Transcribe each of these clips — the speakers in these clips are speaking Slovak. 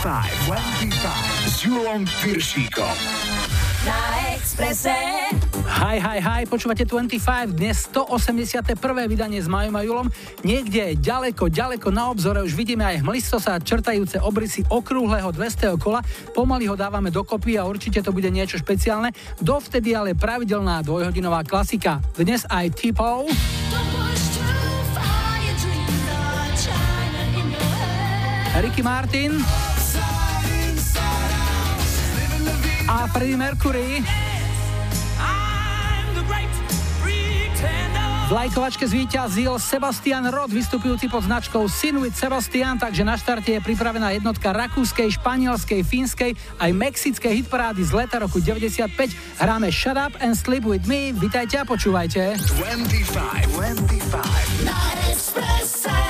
25, 25 s Julom Piršíkom. Na Exprese. Hi, hi, hi, počúvate 25, dnes 181. vydanie s Majom a Julom. Niekde ďaleko, ďaleko na obzore už vidíme aj hmlisto sa črtajúce obrysy okrúhleho 200. kola. Pomaly ho dávame dokopy a určite to bude niečo špeciálne. Dovtedy ale pravidelná dvojhodinová klasika. Dnes aj typov. Ricky Martin a Freddie Mercury. V lajkovačke zvíťazil Sebastian Rod, vystupujúci pod značkou Sinuit Sebastian, takže na štarte je pripravená jednotka rakúskej, španielskej, fínskej aj mexickej hitparády z leta roku 95. Hráme Shut Up and Sleep With Me. Vítajte a počúvajte. 25, 25.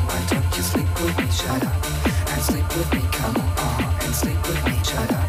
why don't you sleep with me? Shut up and sleep with me, come on, and sleep with me. Shut up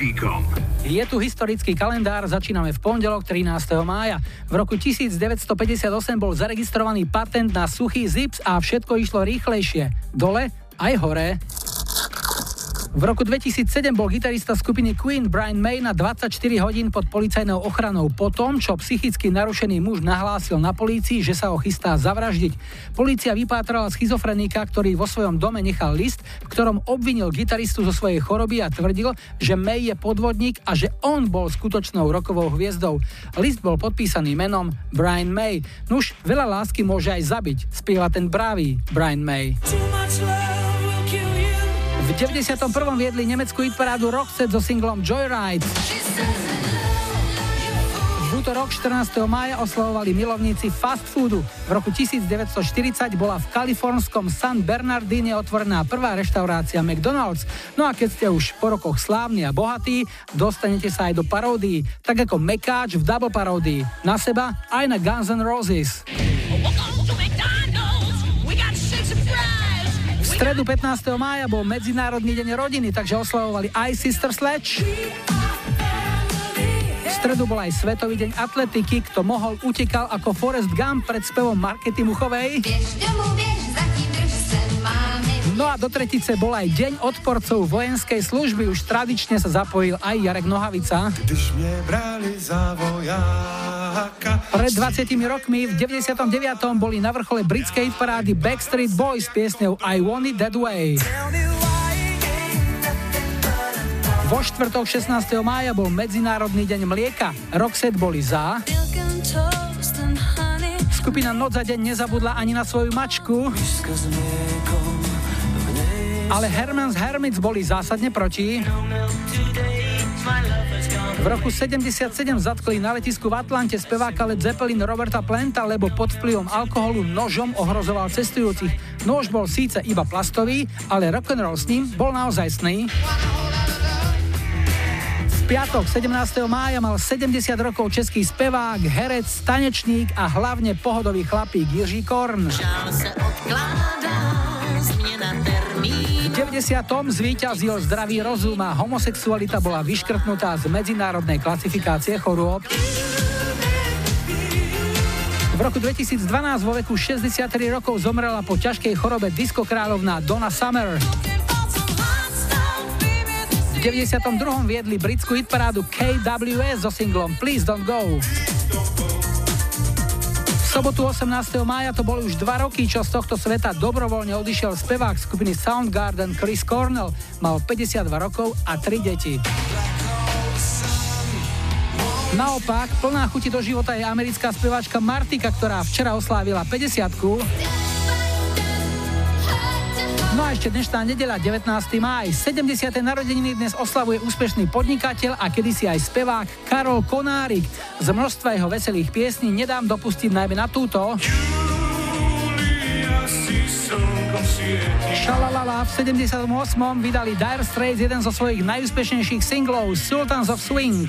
Piršíkom. Je tu historický kalendár, začíname v pondelok 13. mája. V roku 1958 bol zaregistrovaný patent na suchý zips a všetko išlo rýchlejšie. Dole aj hore. V roku 2007 bol gitarista skupiny Queen Brian May na 24 hodín pod policajnou ochranou po tom, čo psychicky narušený muž nahlásil na polícii, že sa ho chystá zavraždiť. Polícia vypátrala schizofrenika, ktorý vo svojom dome nechal list, v ktorom obvinil gitaristu zo svojej choroby a tvrdil, že May je podvodník a že on bol skutočnou rokovou hviezdou. List bol podpísaný menom Brian May. Nuž, veľa lásky môže aj zabiť, spieva ten bravý Brian May. V 91. viedli nemeckú hitparádu Roxette so singlom Joyride. V útorok 14. mája oslavovali milovníci fast foodu. V roku 1940 bola v kalifornskom San Bernardine otvorená prvá reštaurácia McDonald's. No a keď ste už po rokoch slávni a bohatí, dostanete sa aj do paródií, tak ako Mekáč v double paródii. Na seba aj na Guns N' Roses. Stredu 15. mája bol Medzinárodný deň rodiny, takže oslavovali aj Sister Sledge. V stredu bol aj Svetový deň atletiky, kto mohol utekal ako Forrest Gump pred spevom Markety Muchovej. No a do tretice bol aj Deň odporcov vojenskej služby. Už tradične sa zapojil aj Jarek Nohavica. Pred 20 rokmi v 99. boli na vrchole britskej parády Backstreet Boys s piesňou I Want It That Way. Vo štvrtok 16. mája bol Medzinárodný deň mlieka. Roxette boli za. Skupina Noc za deň nezabudla ani na svoju mačku ale Hermans Hermits boli zásadne proti. V roku 77 zatkli na letisku v Atlante speváka Led Zeppelin Roberta Planta, lebo pod vplyvom alkoholu nožom ohrozoval cestujúcich. Nož bol síce iba plastový, ale rock'n'roll s ním bol naozaj sný. V piatok 17. mája mal 70 rokov český spevák, herec, tanečník a hlavne pohodový chlapík Jiří Korn. V 90. zvíťazil zdravý rozum a homosexualita bola vyškrtnutá z medzinárodnej klasifikácie chorôb. V roku 2012 vo veku 63 rokov zomrela po ťažkej chorobe diskokráľovná Donna Summer. V 92. viedli britskú hitparádu KWS so singlom Please Don't Go sobotu 18. mája to boli už dva roky, čo z tohto sveta dobrovoľne odišiel spevák skupiny Soundgarden Chris Cornell. Mal 52 rokov a 3 deti. Naopak, plná chuti do života je americká speváčka Martika, ktorá včera oslávila 50 No a ešte dnešná nedeľa, 19. máj, 70. narodeniny dnes oslavuje úspešný podnikateľ a kedysi aj spevák Karol Konárik. Z množstva jeho veselých piesní nedám dopustiť najmä na túto. Šalalala v 78. vydali Dire Straits jeden zo svojich najúspešnejších singlov Sultans of Swing.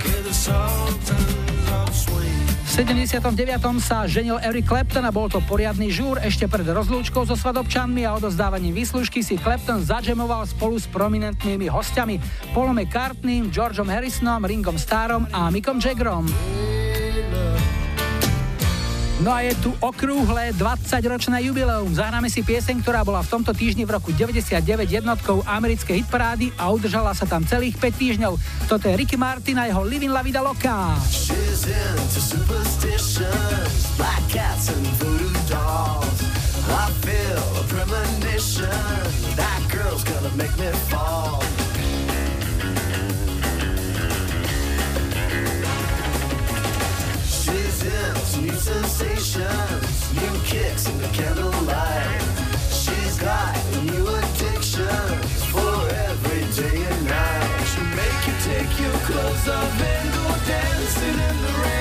79. sa ženil Eric Clapton a bol to poriadny žúr. Ešte pred rozlúčkou so svadobčanmi a odozdávaním výslužky si Clapton zadžemoval spolu s prominentnými hostiami Paulom McCartneym, Georgeom Harrisonom, Ringom Starom a Mickom Jaggerom. No a je tu okrúhle 20-ročné jubileum. Zahráme si pieseň, ktorá bola v tomto týždni v roku 99 jednotkou americkej hitparády a udržala sa tam celých 5 týždňov. Toto je Ricky Martin a jeho Living La Vida Loca. That girl's gonna make me fall new sensations, new kicks in the candlelight. She's got new addictions for every day and night. She'll make you take your clothes off and go dancing in the rain.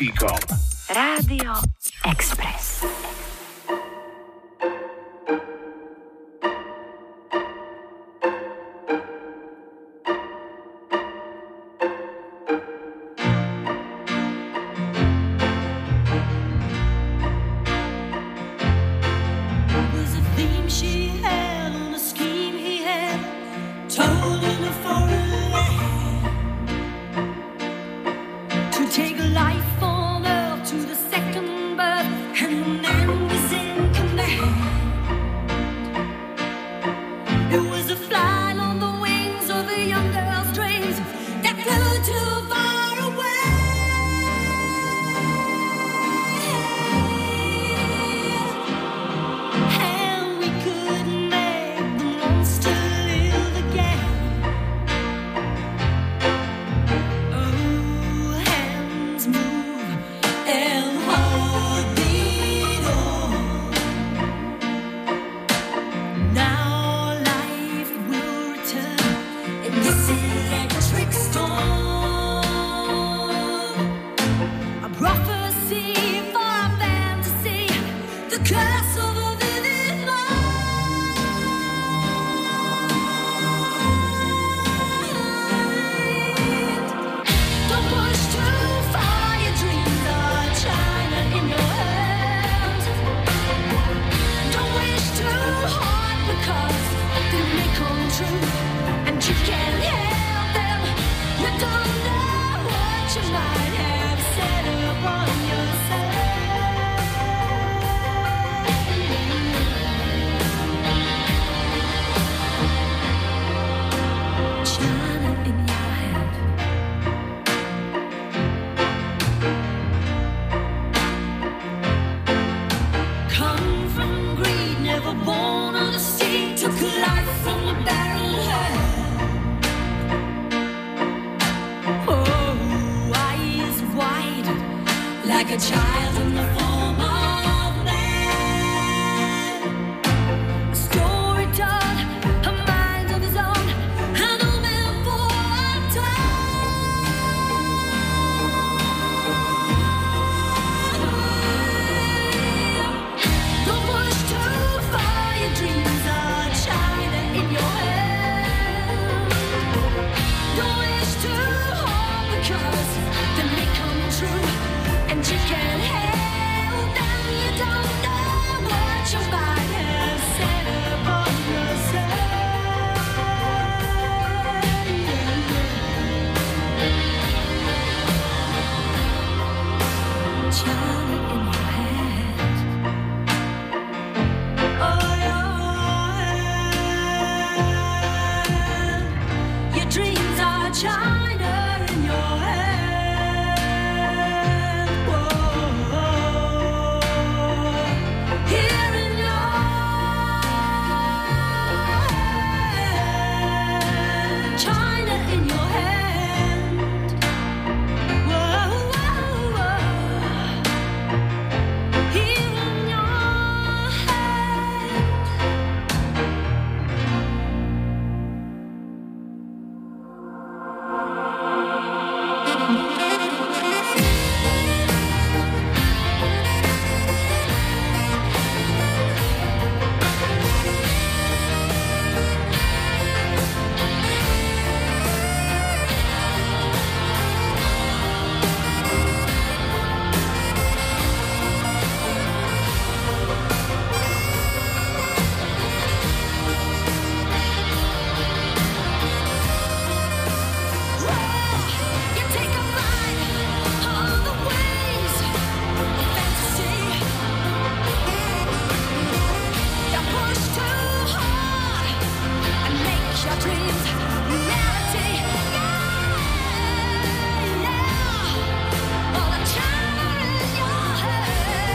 Chico.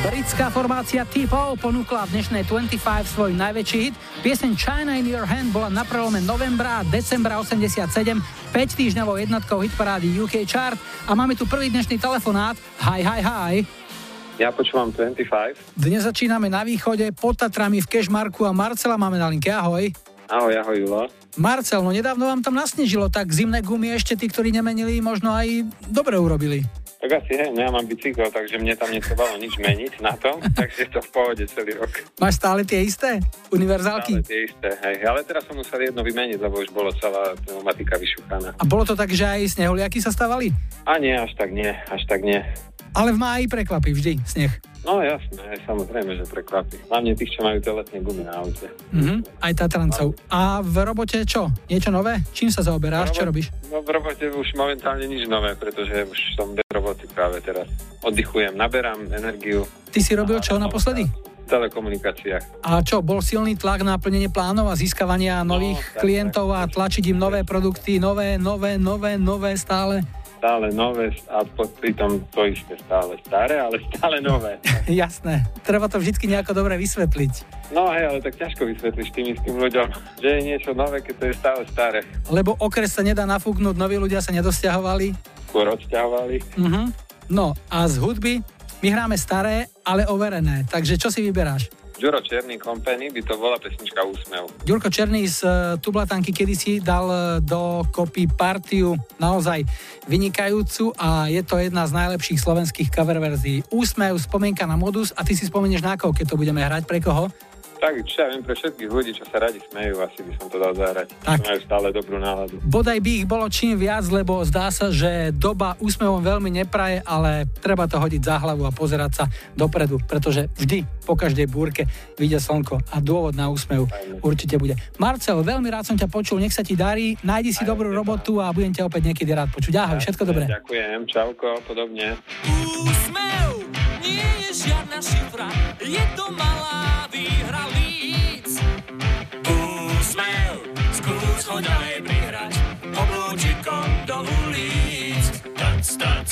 Britská formácia T-Pow ponúkla v dnešnej 25 svoj najväčší hit. Pieseň China in Your Hand bola na prelome novembra a decembra 87 5 týždňovou jednotkou hitparády UK Chart a máme tu prvý dnešný telefonát. Hi, hi, hi. Ja počúvam 25. Dnes začíname na východe, pod Tatrami v Kešmarku a Marcela máme na linke. Ahoj. Ahoj, ahoj, Julo. Marcel, no nedávno vám tam nasnežilo, tak zimné gumy ešte tí, ktorí nemenili, možno aj dobre urobili. Tak asi, hej, no ja mám bicykel, takže mne tam netrvalo nič meniť na tom, takže je to v pohode celý rok. Máš stále tie isté? Univerzálky? Stále tie isté, hej. Ale teraz som musel jedno vymeniť, lebo už bolo celá pneumatika vyšúchaná. A bolo to tak, že aj snehuliaky sa stavali? A nie, až tak nie, až tak nie. Ale v máji prekvapí vždy sneh. No jasné, samozrejme, že prekvapí. Hlavne tých, čo majú tie letné gumy na aute. Mhm, aj Tatrancov. A v robote čo? Niečo nové? Čím sa zaoberáš? Čo robíš? No v robote už momentálne nič nové, pretože už som bez roboty práve teraz. Oddychujem, naberám energiu. Ty si robil čo naposledy? V telekomunikáciách. A čo, bol silný tlak na plnenie plánov a získavania nových tak, klientov tak, a tlačiť im nové produkty, nové, nové, nové, nové stále? Stále nové a pritom to isté stále staré, ale stále nové. Jasné. Treba to vždy nejako dobre vysvetliť. No hej, ale tak ťažko vysvetlíš tým istým ľuďom, že je niečo nové, keď to je stále staré. Lebo okres sa nedá nafúknúť, noví ľudia sa nedosťahovali. Skôr odsťahovali. Mhm. No a z hudby my hráme staré, ale overené. Takže čo si vyberáš? Juro Černý Company by to bola pesnička Úsmev. Ďurko Černý z uh, Tublatanky kedysi dal uh, do kopy partiu naozaj vynikajúcu a je to jedna z najlepších slovenských cover verzií. Úsmev, spomienka na modus a ty si spomenieš na koho, keď to budeme hrať, pre koho? Tak, čo ja viem, pre všetkých ľudí, čo sa radi smejú, asi by som to dal zahrať. Tak. Majú stále dobrú náladu. Bodaj by ich bolo čím viac, lebo zdá sa, že doba úsmevom veľmi nepraje, ale treba to hodiť za hlavu a pozerať sa dopredu, pretože vždy po každej búrke vyjde slnko a dôvod na úsmev určite bude. Marcel, veľmi rád som ťa počul, nech sa ti darí, nájdi si dobrú robotu a budem ťa opäť niekedy rád počuť. Ahoj, všetko dobré. Ďakujem, čauko, podobne. Úsmev žiadna šifra, je to malá výhra líc. Úsmev, skús ho ďalej prihrať, oblúčikom do ulic. Tac, tac.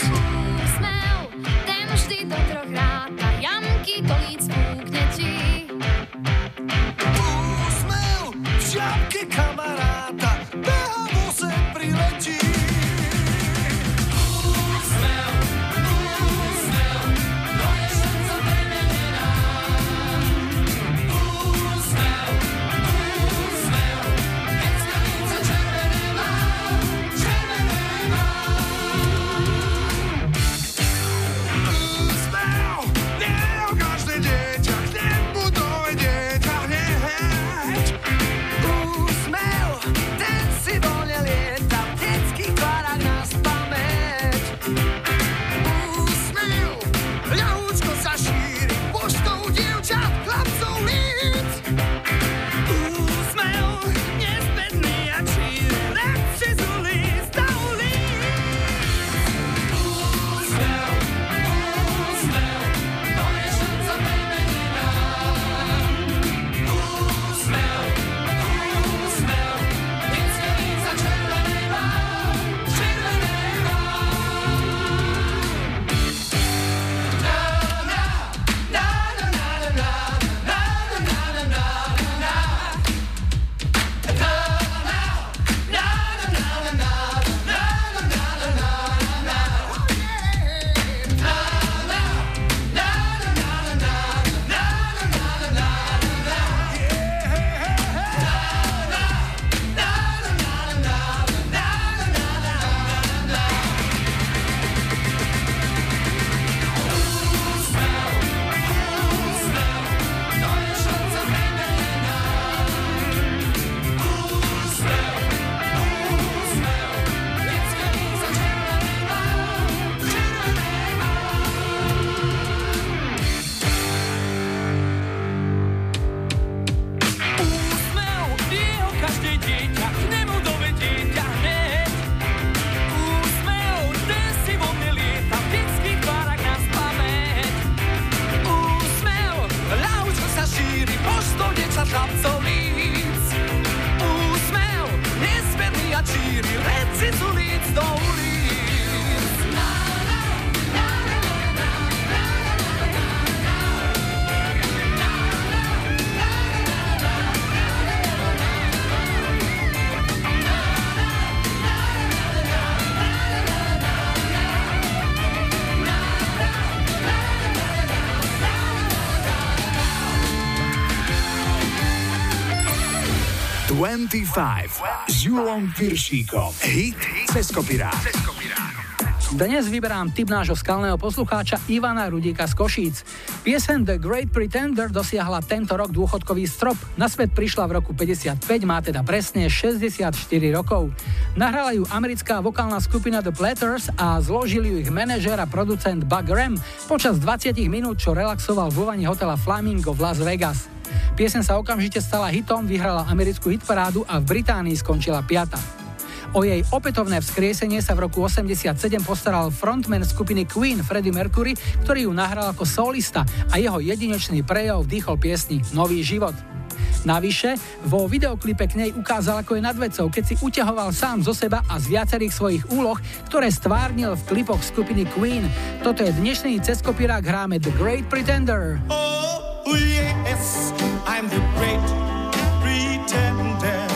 25 s Julom Piršíkom. Hit cez kopirát. Dnes vyberám tip nášho skalného poslucháča Ivana Rudíka z Košíc. Piesen The Great Pretender dosiahla tento rok dôchodkový strop. Na svet prišla v roku 55, má teda presne 64 rokov. Nahrala ju americká vokálna skupina The Platters a zložili ju ich manažer a producent Bug Ram počas 20 minút, čo relaxoval v vani hotela Flamingo v Las Vegas. Piesen sa okamžite stala hitom, vyhrala americkú hitparádu a v Británii skončila piata. O jej opätovné vzkriesenie sa v roku 87 postaral frontman skupiny Queen Freddie Mercury, ktorý ju nahral ako solista a jeho jedinečný prejav vdýchol piesni Nový život. Navyše, vo videoklipe k nej ukázal, ako je nad vecou, keď si uťahoval sám zo seba a z viacerých svojich úloh, ktoré stvárnil v klipoch skupiny Queen. Toto je dnešný ceskopirák hráme The Great Pretender. Oh, Oh, yes, I'm the great pretender.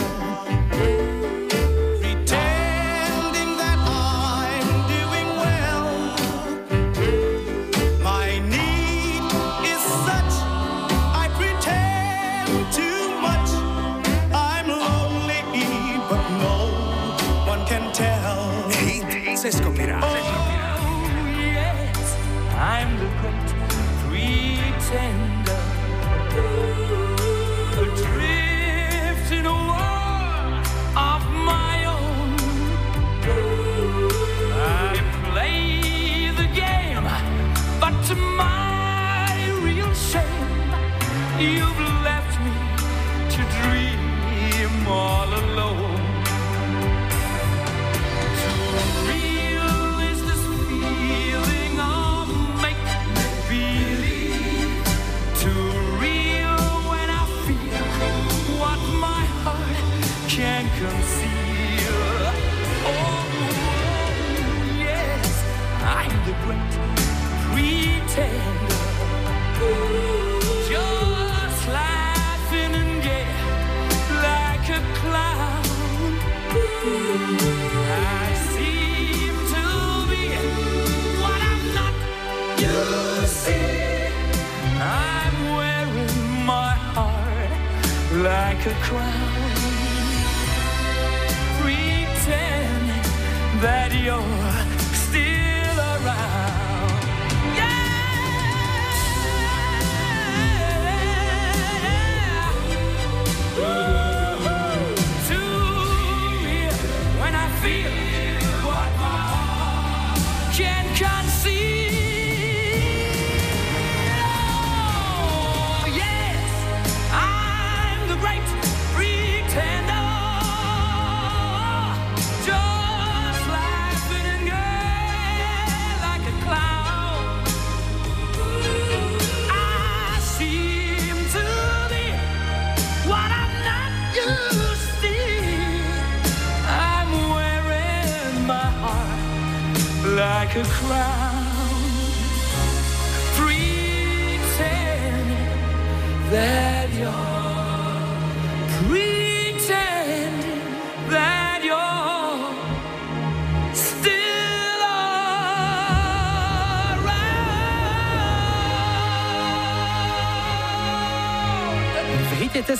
Pretending that I'm doing well. My need is such, I pretend too much. I'm lonely, but no one can tell.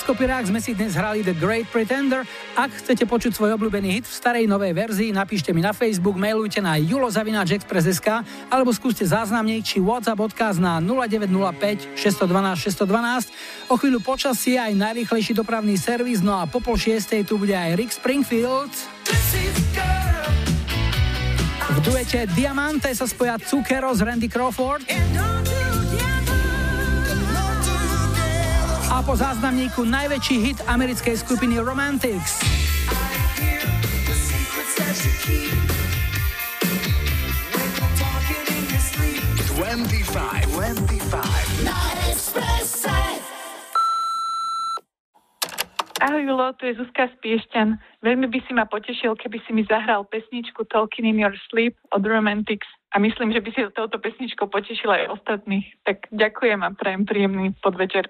Teskopirák sme si dnes hrali The Great Pretender. Ak chcete počuť svoj obľúbený hit v starej novej verzii, napíšte mi na Facebook, mailujte na julozavináčexpress.sk alebo skúste záznamnejší WhatsApp odkaz na 0905 612 612. O chvíľu počasie aj najrýchlejší dopravný servis, no a po pol šiestej tu bude aj Rick Springfield. V duete Diamante sa spoja Cukero z Randy Crawford. Po záznamníku najväčší hit americkej skupiny Romantics. 25, 25. Ahoj Julo, tu je Zuzka z. Veľmi by si ma potešil, keby si mi zahral pesničku Talking in Your Sleep od Romantics. A myslím, že by si touto pesničkou potešila aj ostatných. Tak ďakujem a prajem príjemný podvečer.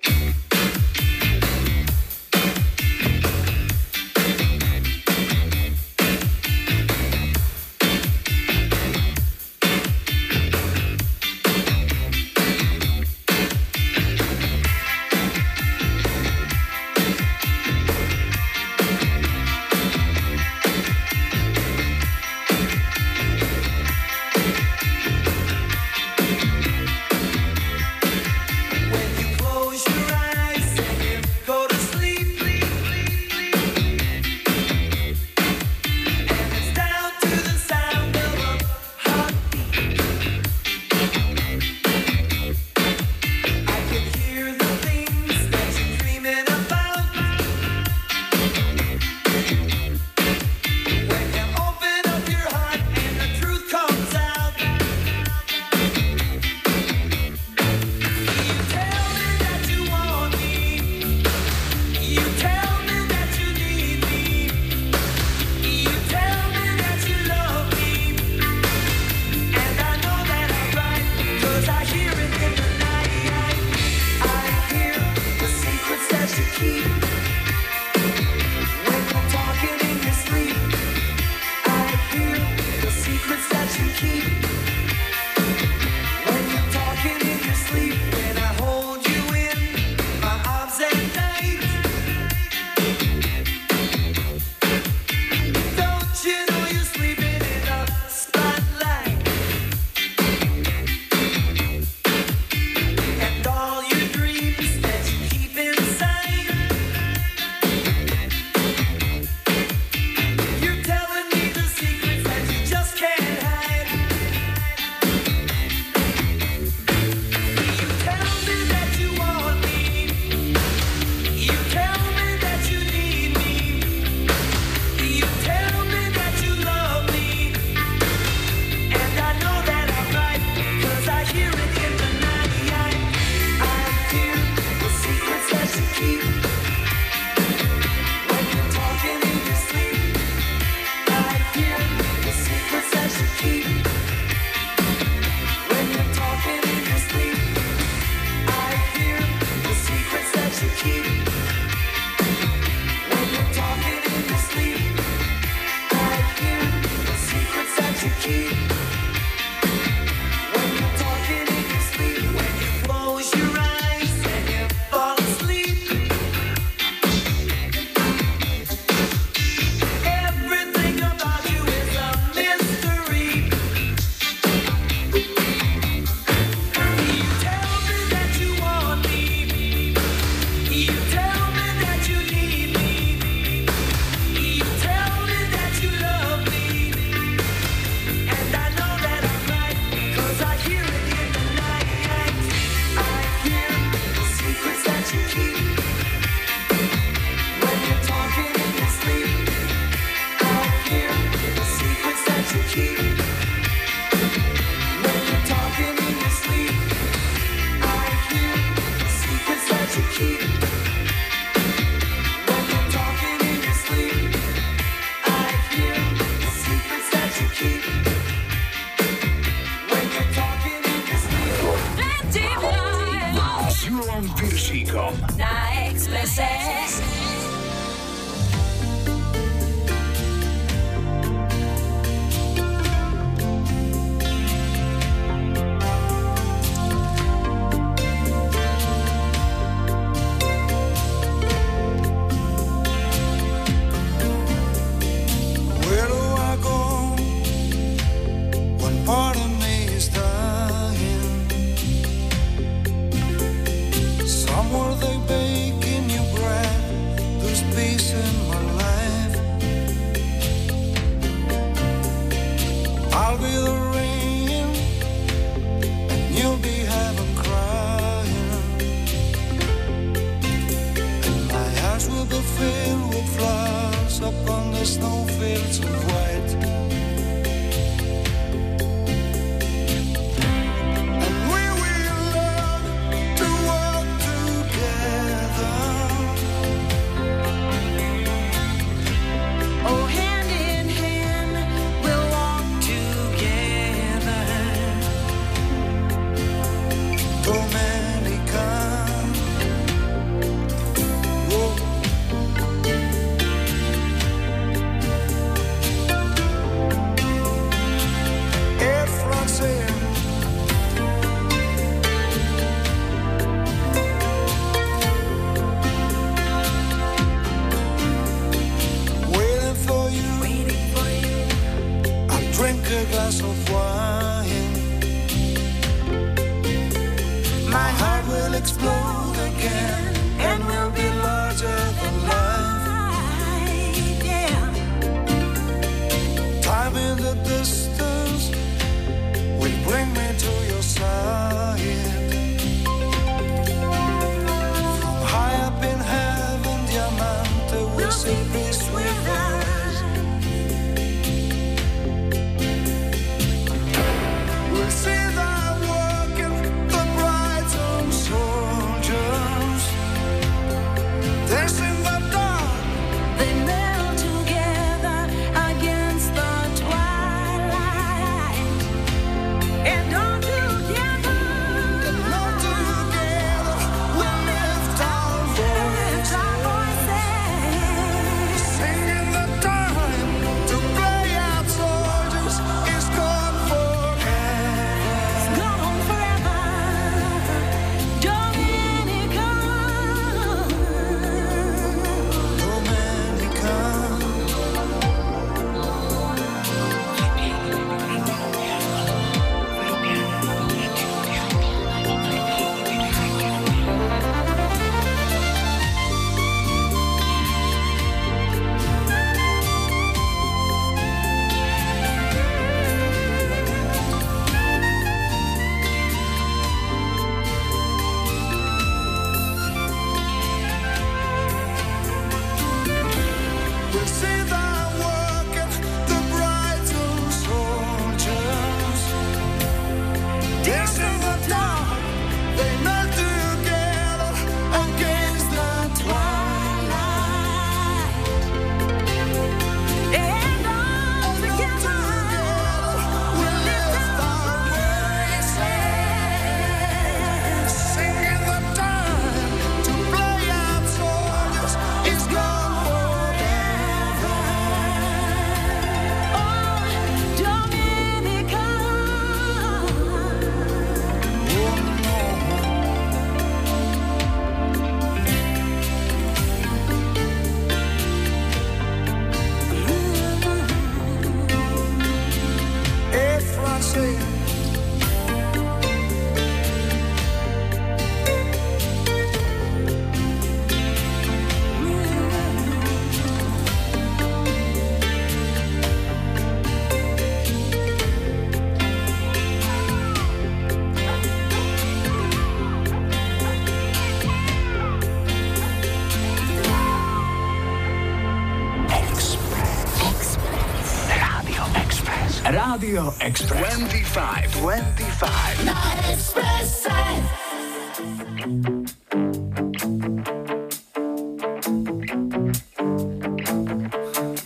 25. 25.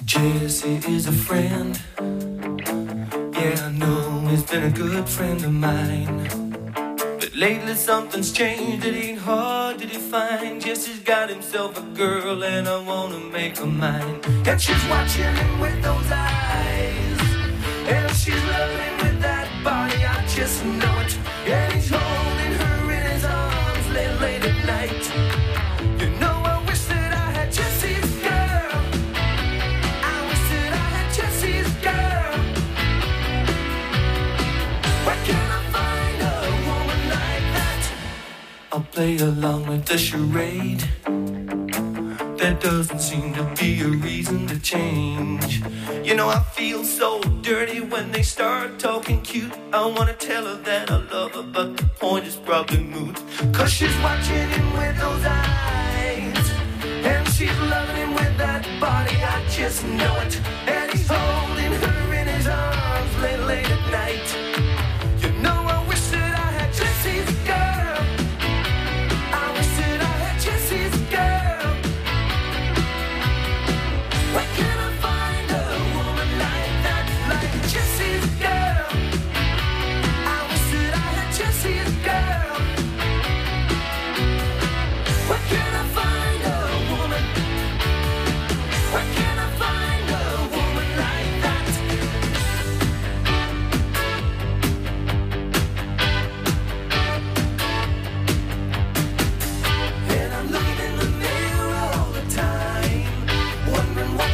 Jesse is a friend. Yeah, I know he's been a good friend of mine. But lately something's changed. It ain't hard to define. Jesse's got himself a girl, and I wanna make her mine. And she's watching him with.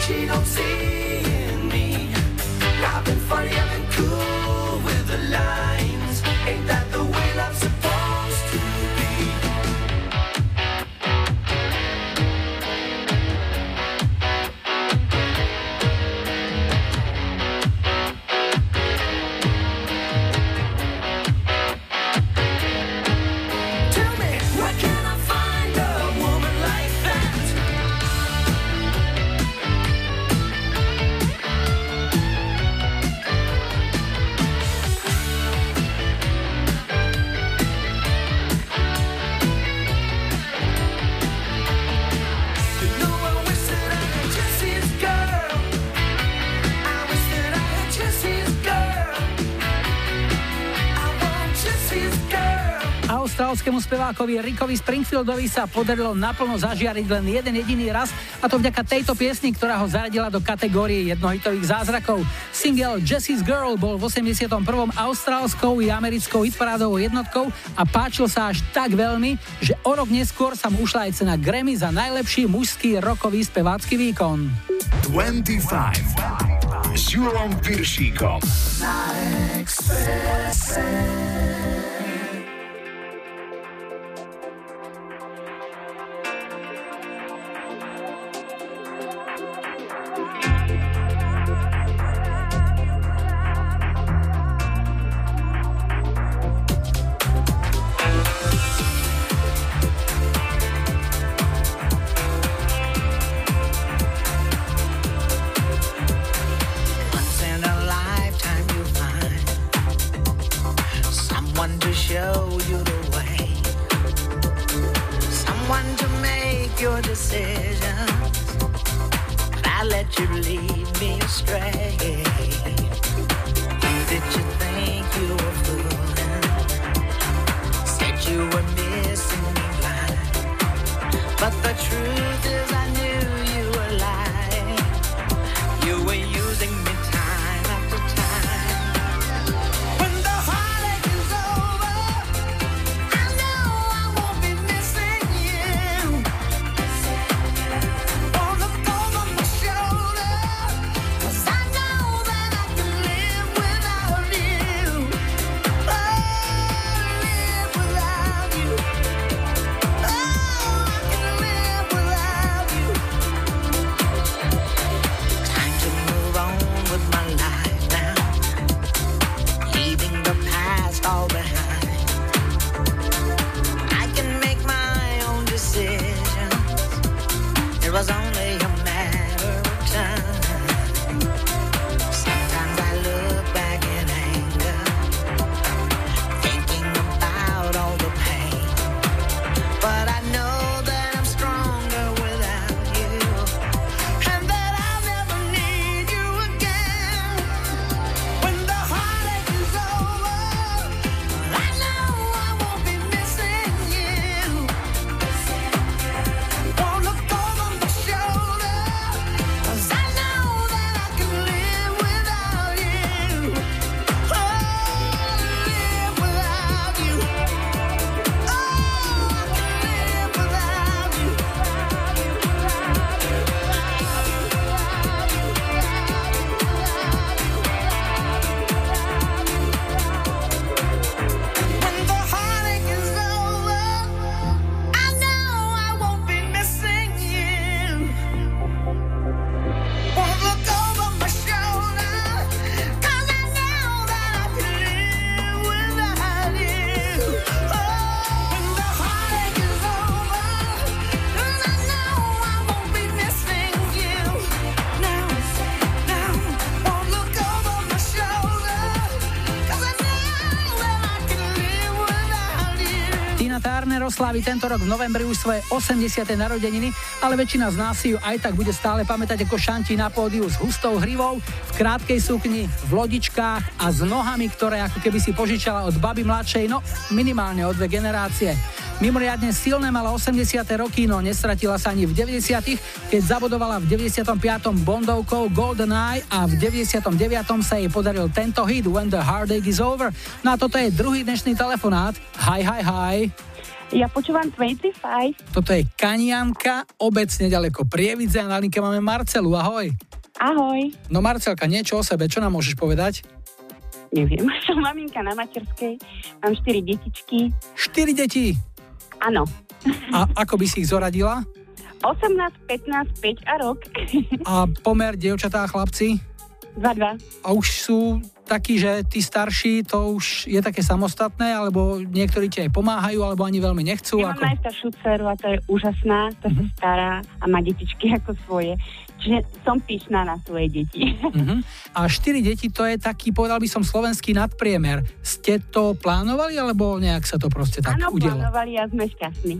she don't see americkému spevákovi Rickovi Springfieldovi sa podarilo naplno zažiariť len jeden jediný raz a to vďaka tejto piesni, ktorá ho zaradila do kategórie jednohitových zázrakov. Single Jessie's Girl bol v 81. austrálskou i americkou hitparádovou jednotkou a páčil sa až tak veľmi, že o rok neskôr sa mu ušla aj cena Grammy za najlepší mužský rokový spevácky výkon. 25 s Júlom Piršíkom. Na Expresse. Oslávi tento rok v novembri už svoje 80. narodeniny, ale väčšina z nás si ju aj tak bude stále pamätať ako šanti na pódiu s hustou hrivou, v krátkej sukni, v lodičkách a s nohami, ktoré ako keby si požičala od baby mladšej, no minimálne od dve generácie. Mimoriadne silné mala 80. roky, no nestratila sa ani v 90. keď zabodovala v 95. Bondovkou Golden Eye a v 99. sa jej podaril tento hit When the Heartache is Over. No toto je druhý dnešný telefonát. Hi, hi, hi. Ja počúvam 25. Toto je Kanianka, obec nedaleko Prievidze a na linke máme Marcelu. Ahoj. Ahoj. No Marcelka, niečo o sebe, čo nám môžeš povedať? Neviem, som maminka na materskej, mám 4 detičky. 4 deti. Áno. A ako by si ich zoradila? 18, 15, 5 a rok. A pomer dievčatá a chlapci? 2-2. A už sú takí, že tí starší, to už je také samostatné, alebo niektorí ti aj pomáhajú, alebo ani veľmi nechcú? Ja mám ako... najstaršiu dceru a to je úžasná, to sa stará a má detičky ako svoje. Čiže som pyšná na svoje deti. Mhm. A 4 deti to je taký, povedal by som, slovenský nadpriemer. Ste to plánovali, alebo nejak sa to proste tak Áno, udialo? plánovali a sme šťastní.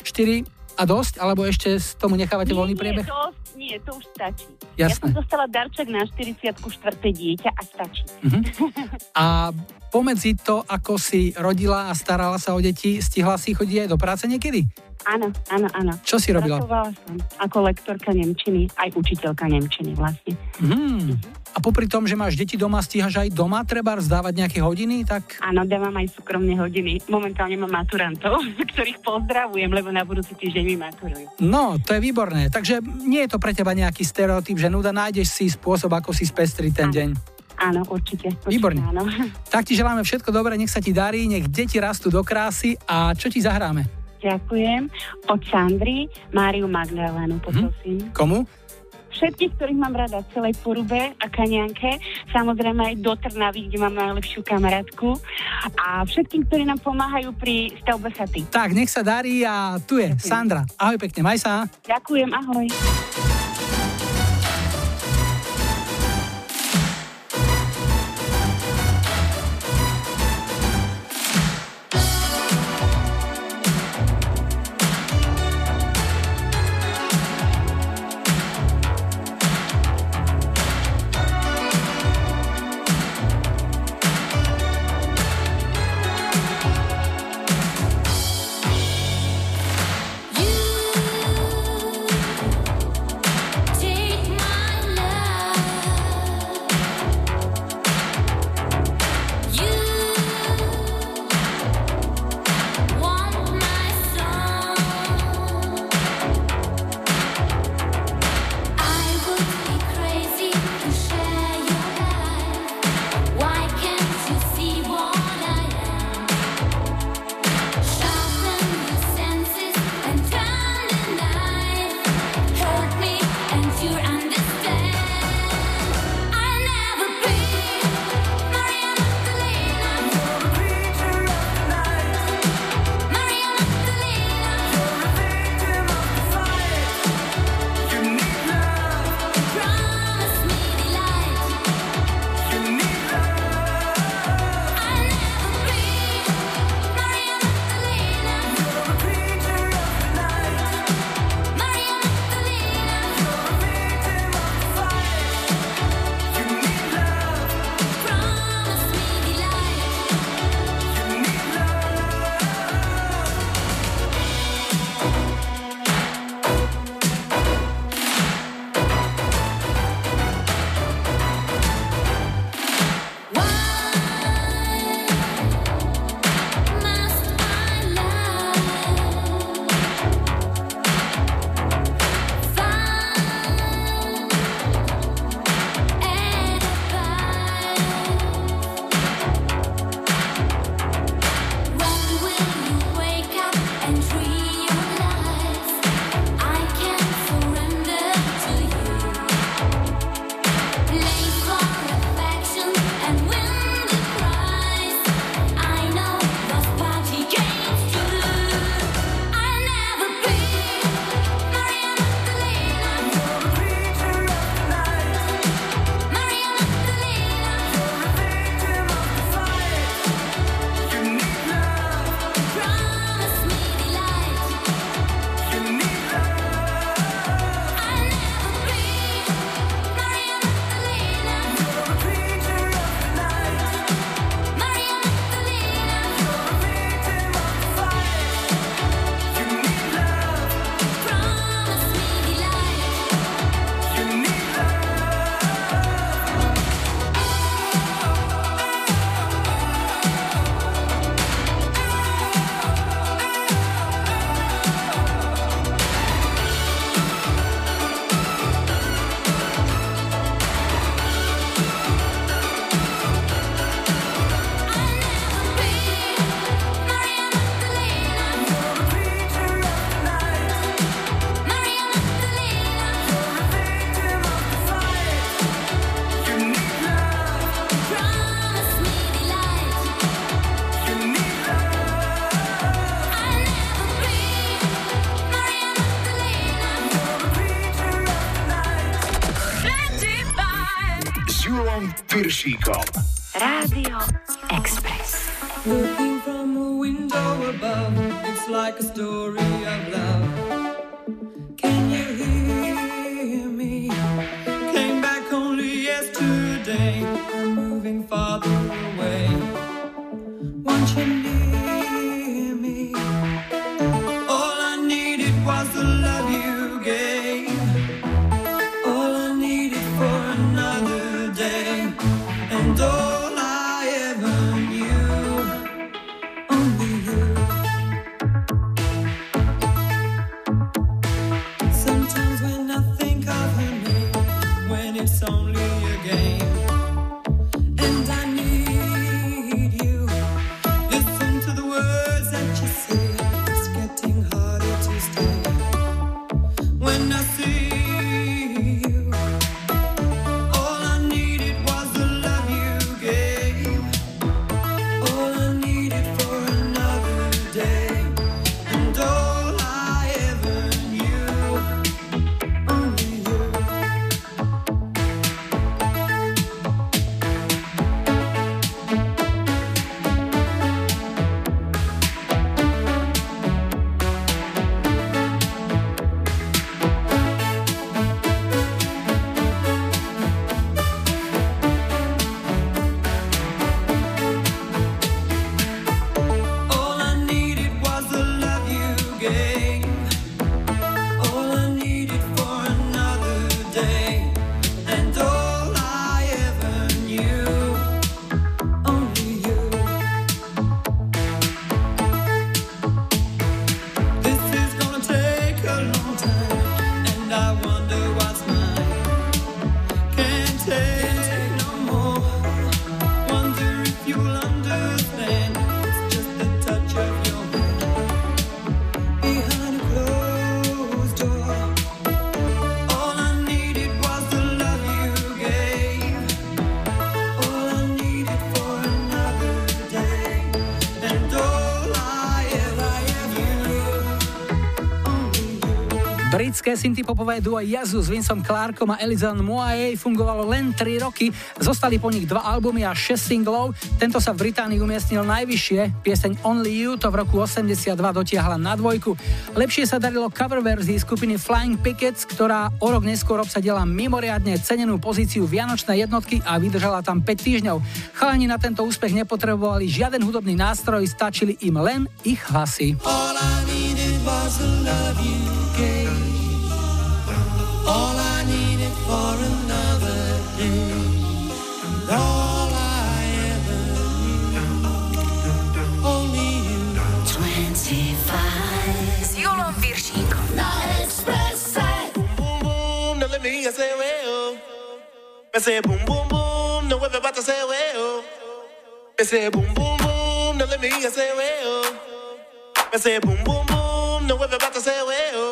4 a dosť, alebo ešte tomu nechávate voľný priebeh? Nie, to, nie, to už stačí. Jasné. Ja som dostala darček na 40 štvrté dieťa a stačí. Mhm. A pomedzi to, ako si rodila a starala sa o deti, stihla si chodiť aj do práce niekedy? Áno, áno, áno. Čo si robila? Pracovala som ako lektorka Nemčiny, aj učiteľka Nemčiny vlastne. Hmm. A popri tom, že máš deti doma, stíhaš aj doma treba vzdávať nejaké hodiny, tak Áno, dávam aj súkromné hodiny. Momentálne mám maturantov, ktorých pozdravujem, lebo na budúci týždeň mi maturujú. No, to je výborné. Takže nie je to pre teba nejaký stereotyp, že nuda nájdeš si spôsob, ako si spestriť ten deň. Áno, určite. určite Výborne. Áno. Tak ti želáme všetko dobré, nech sa ti darí, nech deti rastú do krásy a čo ti zahráme? Ďakujem. Od Sandry, Máriu Magdalénu, poprosím. Komu? Všetkých, ktorých mám rada v celej Porube a Kanianke, samozrejme aj do Trnavy, kde mám najlepšiu kamarátku a všetkým, ktorí nám pomáhajú pri stavbe chaty. Tak, nech sa darí a tu je Sandra. Ahoj pekne, maj sa. Ďakujem, ahoj. Britské synthpopové duo Yazoo s Vincom Clarkom a Elizon Moaye fungovalo len 3 roky, zostali po nich dva albumy a 6 singlov. Tento sa v Británii umiestnil najvyššie, pieseň Only You to v roku 82 dotiahla na dvojku. Lepšie sa darilo cover verzii skupiny Flying Pickets, ktorá o rok neskôr obsadila mimoriadne cenenú pozíciu Vianočnej jednotky a vydržala tam 5 týždňov. Chalani na tento úspech nepotrebovali žiaden hudobný nástroj, stačili im len ich hlasy. All say boom boom boom, now everybody say well. I say boom boom boom, now let me hear you say well. I say boom boom boom, now everybody say well. Well,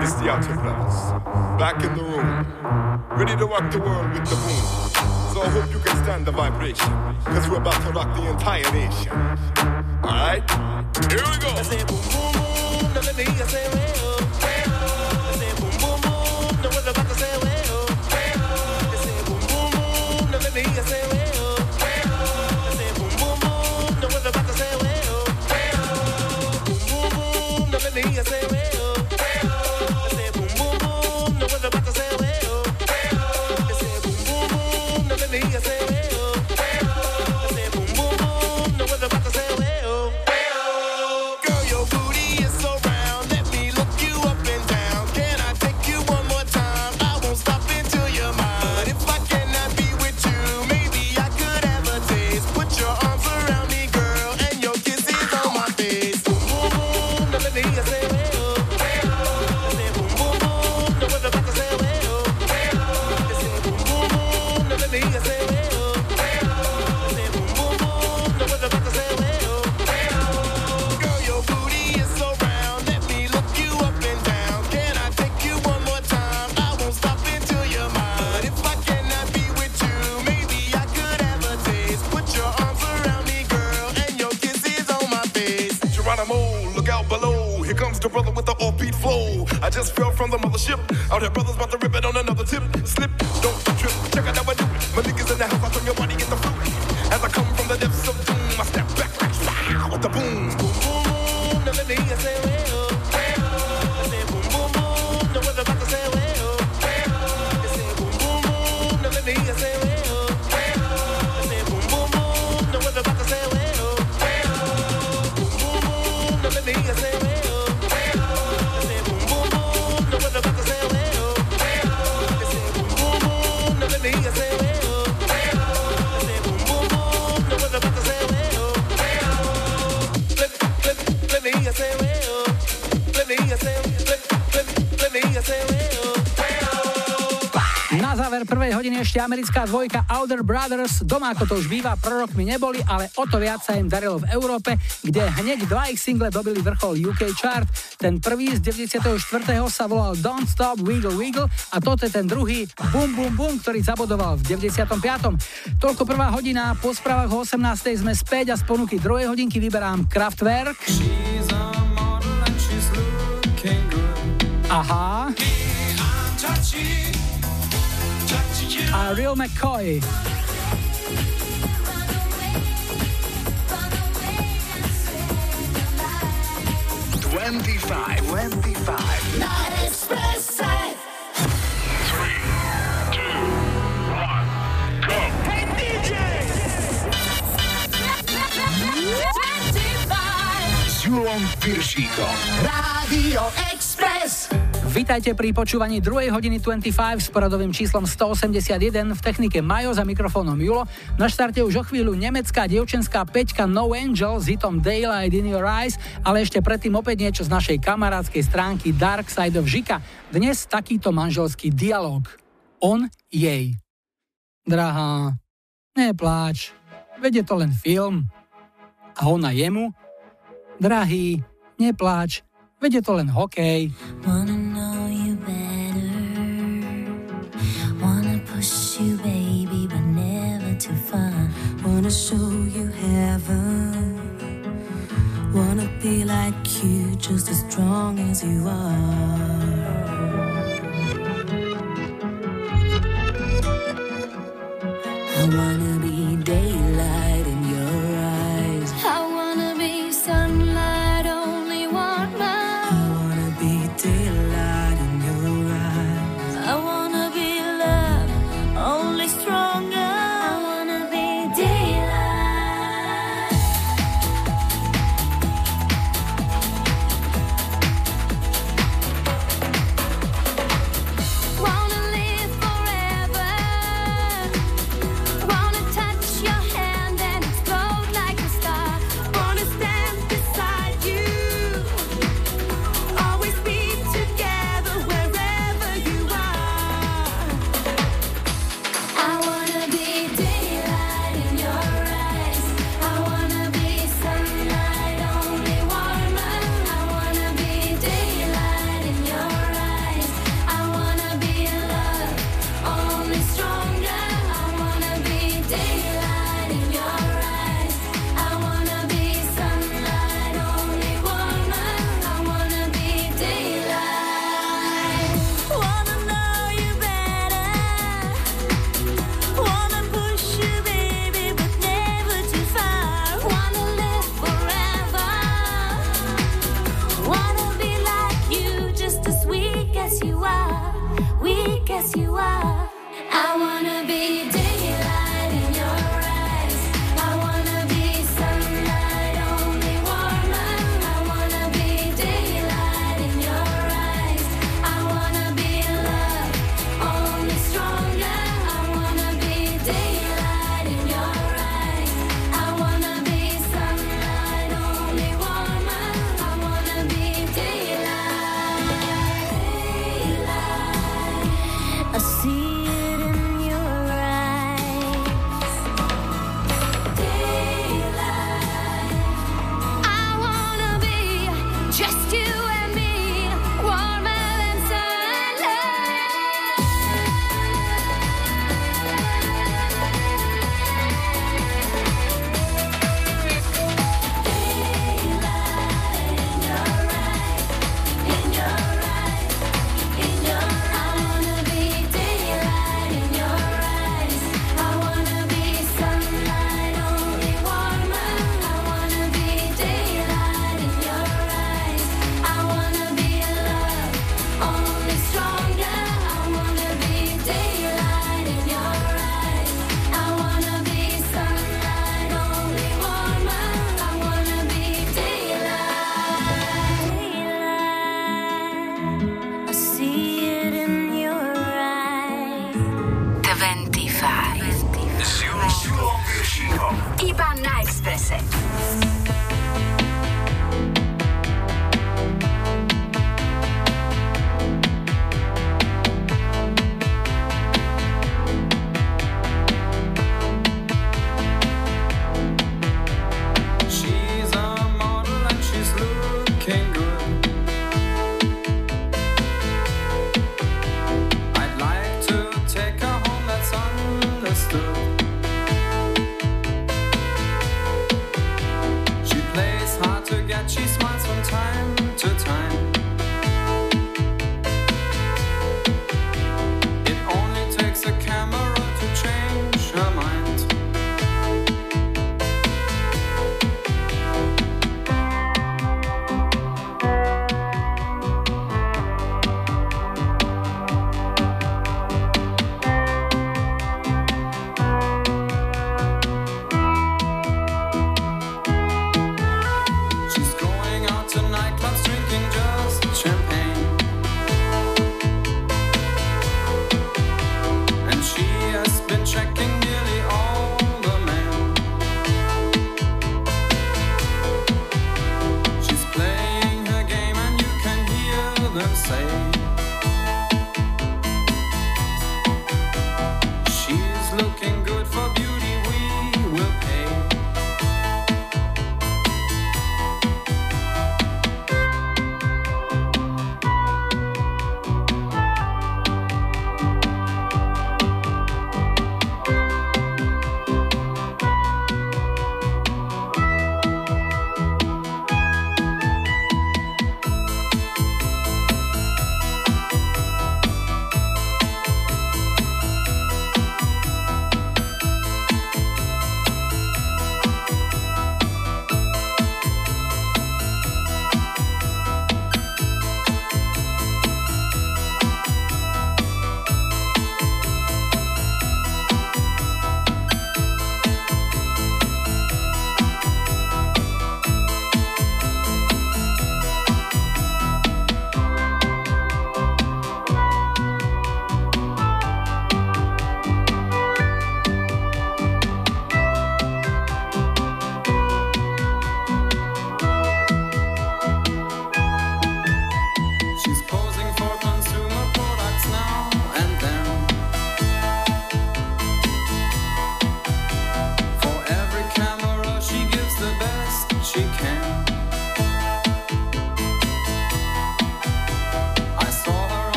It's the outer Outlaws. Back in the room. Ready to rock the world with the boom. So I hope you can stand the vibration. Cause we're about to rock the entire nation. Alright? Here we go. I say boom boom boom, now let me well. I say say well. I say boom boom boom, now let me say well. I say boom boom boom, now well. Let me you say well. Americká dvojka Outer Brothers. Doma ako to už býva, prorokmi neboli, ale o to viac sa im darilo v Európe, kde hneď dva ich single dobili vrchol UK chart. Ten prvý z 94. sa volal Don't Stop Wiggle Wiggle a toto je ten druhý Boom Boom Boom, ktorý zabodoval v 95. Toľko prvá hodina, po správach o 18. sme späť a z ponuky druhej hodinky vyberám Kraftwerk. Aha. A Real McCoy. Twenty-five. Twenty-five. Na Expresse. Hey DJ! S Julom Piršíkom. Rádio Express. Vítajte pri počúvaní 2. hodiny 25 s poradovým číslom 181 v technike Majo za mikrofónom Julo. Na štarte už o chvíľu nemecká dievčenská peťka No Angel s hitom Daylight in Your Eyes, ale ešte predtým opäť niečo z našej kamarádskej stránky Dark Side of Žika. Dnes takýto manželský dialog. On jej. Drahá, nepláč, veď to len film. A ona jemu. Drahý, nepláč, veď je to len hokej. Wanna know you better. Wanna push you, baby, but never too far. Wanna show you heaven. Wanna be like you, just as strong as you are. I wanna be daylight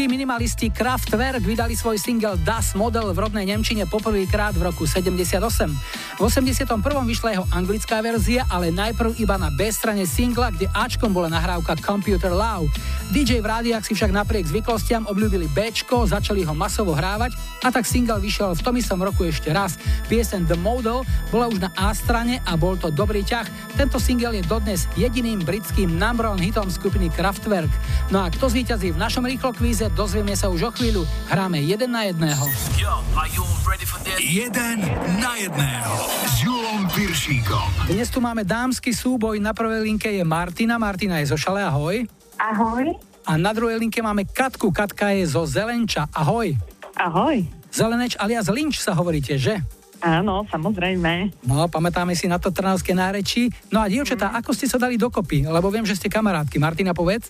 Nemeckí minimalisti Kraftwerk vydali svoj single Das Model v rodnej Nemčine poprvýkrát v roku 78. V 81. vyšla jeho anglická verzia, ale najprv iba na B strane singla, kde Ačkom bola nahrávka Computer Love. DJ v rádiách si však napriek zvyklostiam obľúbili Bčko, začali ho masovo hrávať a tak single vyšiel v tom istom roku ešte raz. Piesen The Model bola už na A strane a bol to dobrý ťah. Tento single je dodnes jediným britským number one hitom skupiny Kraftwerk. No a kto zvíťazí v našom rýchlo kvíze, dozvieme sa už o chvíľu. Hráme jeden na jedného. Yo? Jeden na jedného s Julom Piršíkom. Dnes tu máme dámsky súboj, na prvej linke je Martina. Martina je zo Šale, ahoj. Ahoj. A na druhej linke máme Katku. Katka je zo Zelenča, ahoj. Ahoj. Zeleneč alias Linč sa hovoríte, že? Áno, samozrejme. No, pamätáme si na to trnavské nárečí. No a dievčatá, ako ste sa dali dokopy? Lebo viem, že ste kamarátky. Martina, povedz.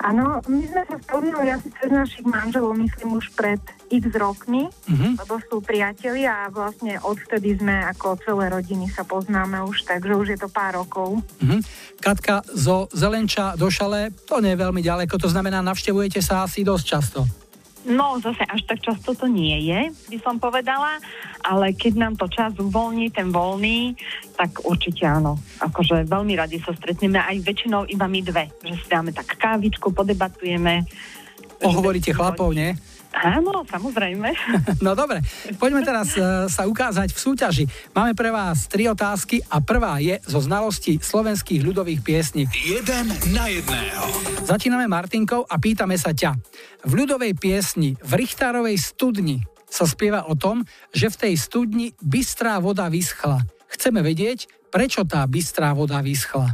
Áno, my sme sa spoznali asi cez našich manželov, myslím už pred x rokmi, Mhm. lebo sú priatelia a vlastne odvtedy sme ako celé rodiny sa poznáme už, takže už je to pár rokov. Mhm. Katka zo Zelenča do Šale, to nie je veľmi ďaleko, to znamená, navštevujete sa asi dosť často. No, zase až tak často to nie je, by som povedala, ale keď nám to čas uvoľní, ten voľný, tak určite áno. Akože veľmi radi sa stretneme, aj väčšinou iba my dve, že si dáme tak kávičku, podebatujeme. Ohovoríte chlapov, nie? Áno, samozrejme. No dobre, poďme teraz e, sa ukázať v súťaži. Máme pre vás tri otázky a prvá je zo znalosti slovenských ľudových piesní. Jeden na jedného. Začíname Martinkou a pýtame sa ťa. V ľudovej piesni v Richtárovej studni sa spieva o tom, že v tej studni bystrá voda vyschla. Chceme vedieť, prečo tá bystrá voda vyschla.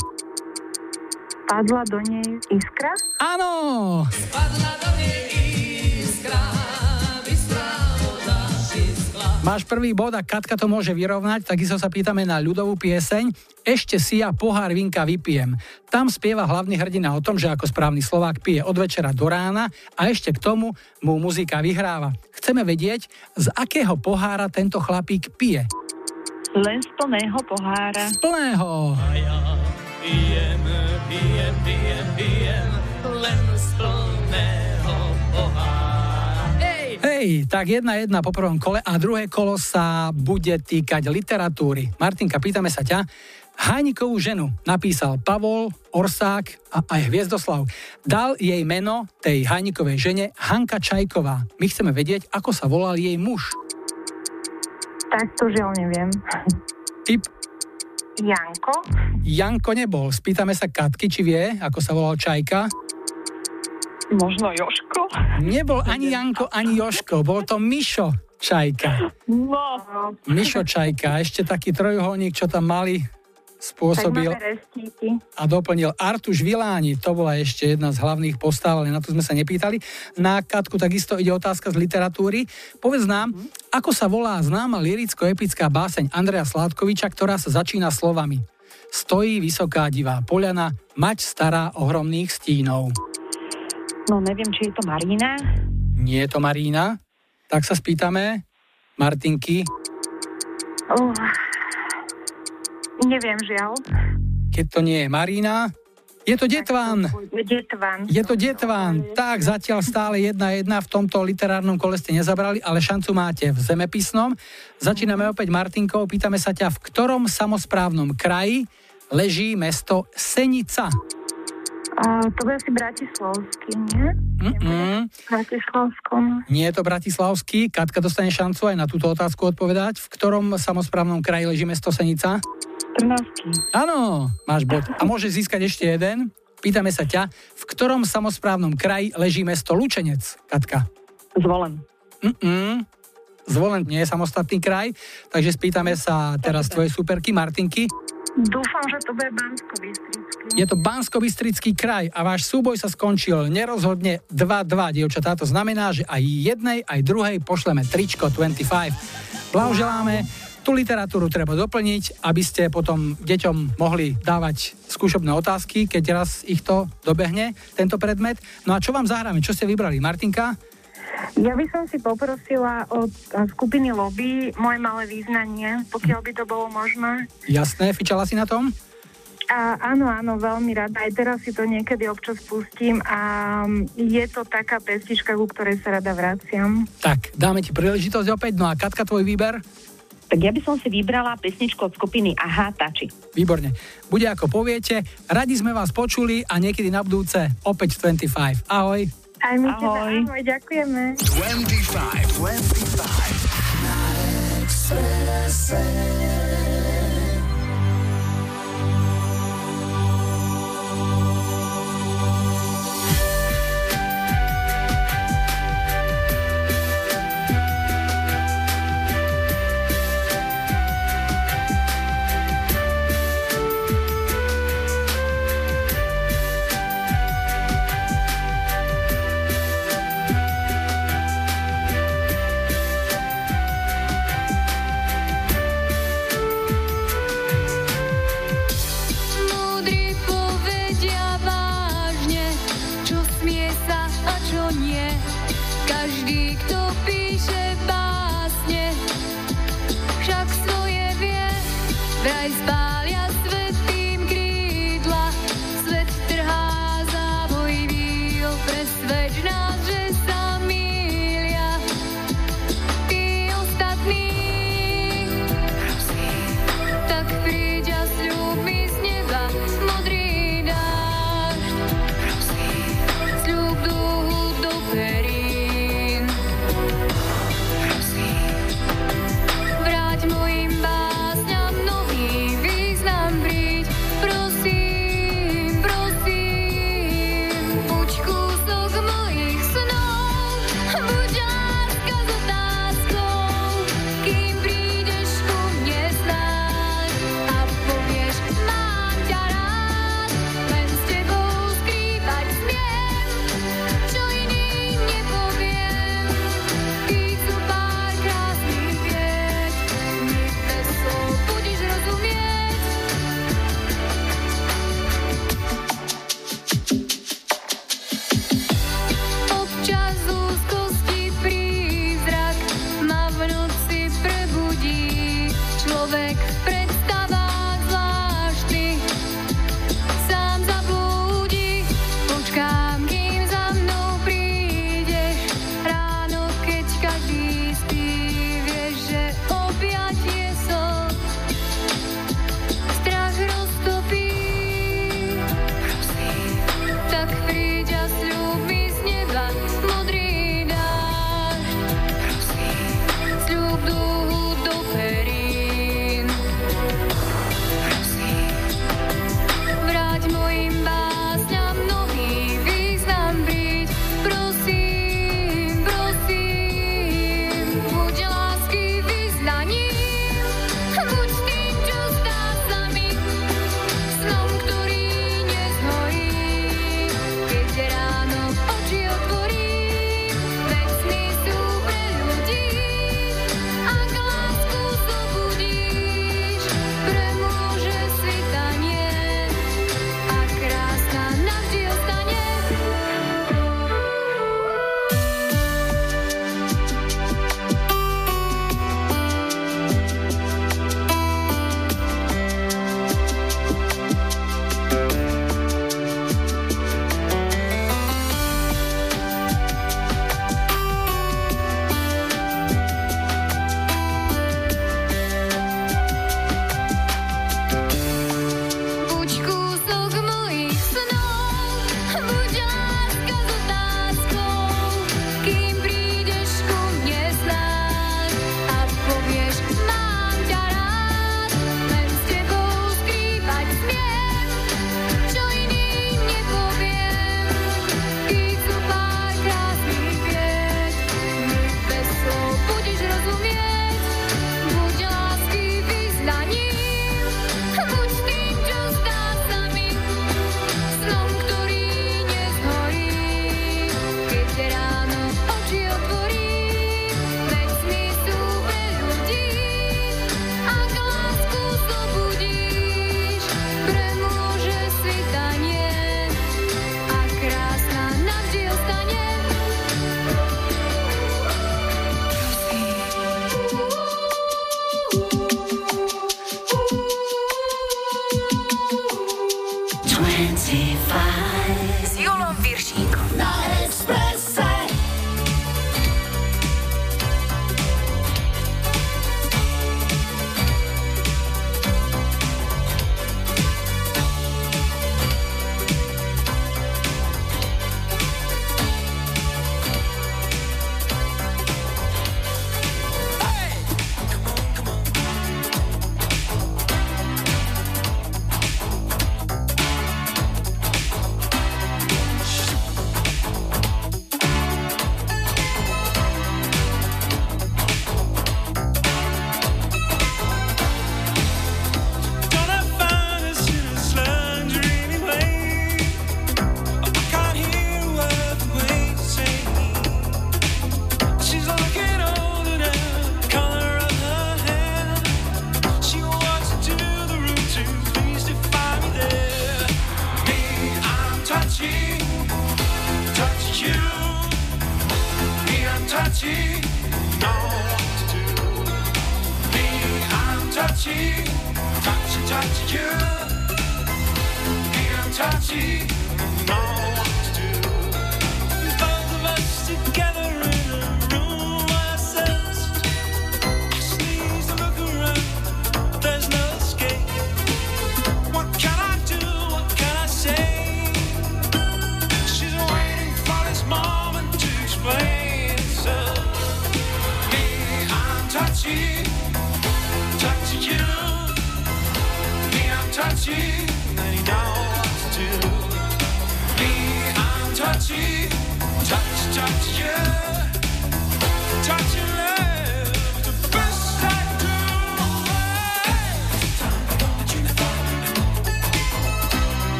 Padla do nej iskra? Áno! Máš prvý bod a Katka to môže vyrovnať, takisto sa pýtame na ľudovú pieseň. Ešte si ja pohár vinka vypijem. Tam spieva hlavný hrdina o tom, že ako správny Slovák pije od večera do rána a ešte k tomu mu muzika vyhráva. Chceme vedieť, z akého pohára tento chlapík pije. Len z plného pohára. Z plného. Pijem, pijem, pijem, pijem, len z plného pohára. Hej! Tak jedna jedna po prvom kole a druhé kolo sa bude týkať literatúry. Martinka, pýtame sa ťa. Hajnikovú ženu napísal Pavol, Orsák a aj Hviezdoslav. Dal jej meno tej Hajnikovej žene Hanka Čajková. My chceme vedieť, ako sa volal jej muž. Tak to žiaľ neviem. Typ Janko? Janko nebol. Spýtame sa Katky, či vie, ako sa volal Čajka. Možno Joško? Nebol ani Janko, ani Joško. Bol to Mišo Čajka. No. Mišo Čajka, ešte taký trojuholník, čo tam mali, spôsobil a doplnil Artuš Viláni, to bola ešte jedna z hlavných postav, ale na to sme sa nepýtali. Na Katku takisto ide otázka z literatúry. Povedz nám, ako sa volá známa liricko-epická báseň Andreja Sládkoviča, ktorá sa začína slovami Stojí vysoká divá poľana, mať stará ohromných stínov. No neviem, či je to Marina. Nie je to Marína? Tak sa spýtame Martinky, Uh, neviem žiaľ. keď to nie je Marína, je to Detvan. Detvan. Je to Detvan. Tak, zatiaľ stále jedna jedna v tomto literárnom kole ste nezabrali, ale šancu máte v zemepisnom. Začíname opäť Martinkou. Pýtame sa ťa, v ktorom samozprávnom kraji leží mesto Senica? Uh, to bude asi Bratislavský, nie? Mm-mm. Bratislavskom. Nie je to Bratislavský. Katka dostane šancu aj na túto otázku odpovedať. V ktorom samozprávnom kraji leží mesto Senica? Trnavský. Áno, máš bod. A môže získať ešte jeden. Pýtame sa ťa, v ktorom samozprávnom kraji leží mesto Lučenec, Katka? Zvolen. Mm-mm. Zvolen nie je samostatný kraj, takže spýtame sa teraz tvoje superky Martinky. Dúfam, že to bude bansko Je to bansko kraj a váš súboj sa skončil nerozhodne 2-2, dievčatá. To znamená, že aj jednej, aj druhej pošleme tričko 25. Blahoželáme. Tú literatúru treba doplniť, aby ste potom deťom mohli dávať skúšobné otázky, keď raz ich to dobehne, tento predmet. No a čo vám zahráme? Čo ste vybrali? Martinka? Ja by som si poprosila od skupiny Lobby moje malé význanie, pokiaľ by to bolo možné. Jasné, fičala si na tom? A áno, áno, veľmi rada. Aj teraz si to niekedy občas pustím a je to taká pestička, ku ktorej sa rada vraciam. Tak, dáme ti príležitosť opäť. No a Katka, tvoj výber? Tak ja by som si vybrala pesničku od skupiny Aha Tači. Výborne. Bude ako poviete. Radi sme vás počuli a niekedy na budúce opäť 25. Ahoj. Aj my ahoj. teba ahoj, ďakujeme. 25, 25. píše básne, však svoje vie. Vraj spália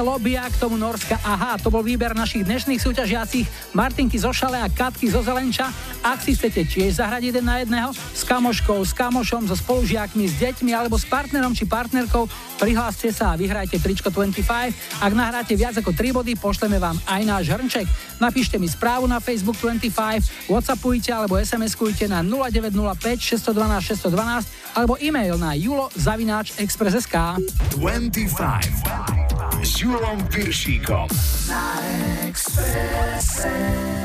Lobia, k tomu Norska Aha. To bol výber našich dnešných súťažiacich Martinky zo Šale a Katky zo Zelenča. Ak si chcete tiež zahrať jeden na jedného s kamoškou, s kamošom, so spolužiakmi, s deťmi alebo s partnerom či partnerkou, prihláste sa a vyhrajte tričko 25. Ak nahráte viac ako 3 body, pošleme vám aj náš hrnček. Napíšte mi správu na Facebook 25, Whatsappujte alebo SMS-kujte na 0905 612 612 alebo e-mail na julo zavináč express.sk 25 Júlom Viršíkom. Na Expresse.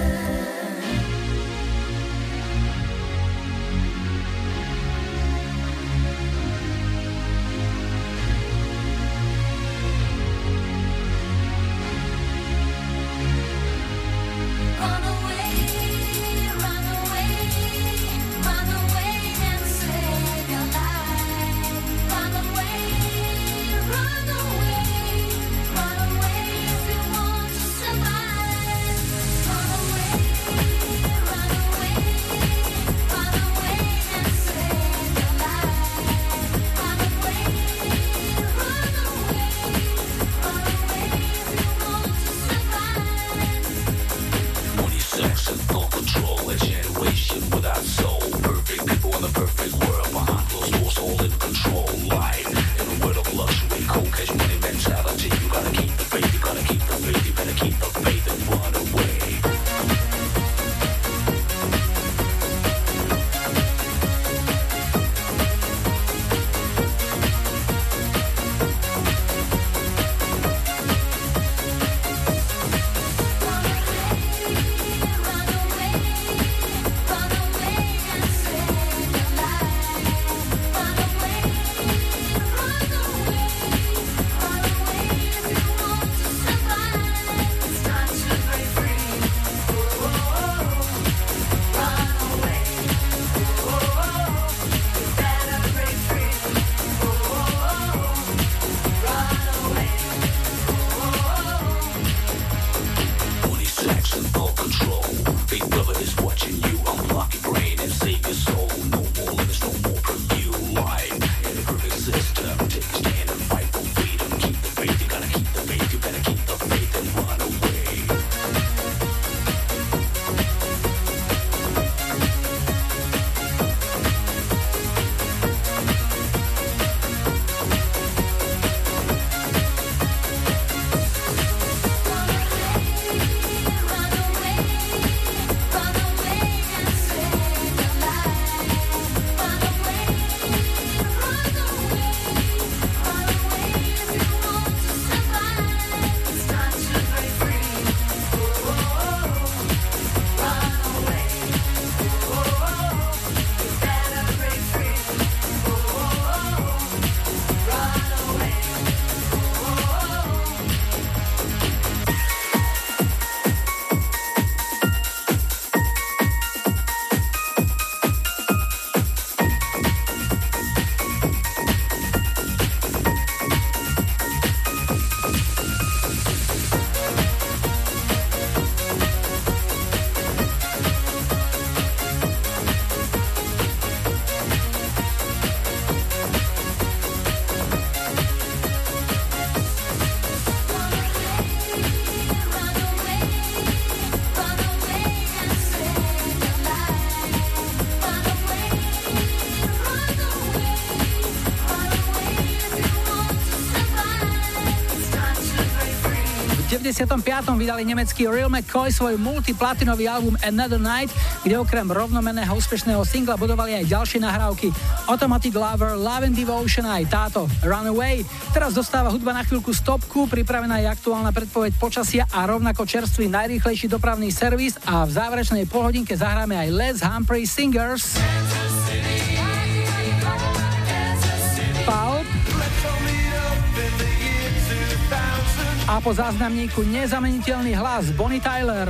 you 95. vydali nemecký Real McCoy svoj multiplatinový album Another Night, kde okrem rovnomeného úspešného singla budovali aj ďalšie nahrávky Automatic Lover, Love and Devotion aj táto Runaway. Teraz dostáva hudba na chvíľku stopku, pripravená je aktuálna predpoveď počasia a rovnako čerstvý najrýchlejší dopravný servis a v záverečnej polhodinke zahráme aj Les Humphrey Singers. A po záznamníku nezameniteľný hlas Bonnie Tyler.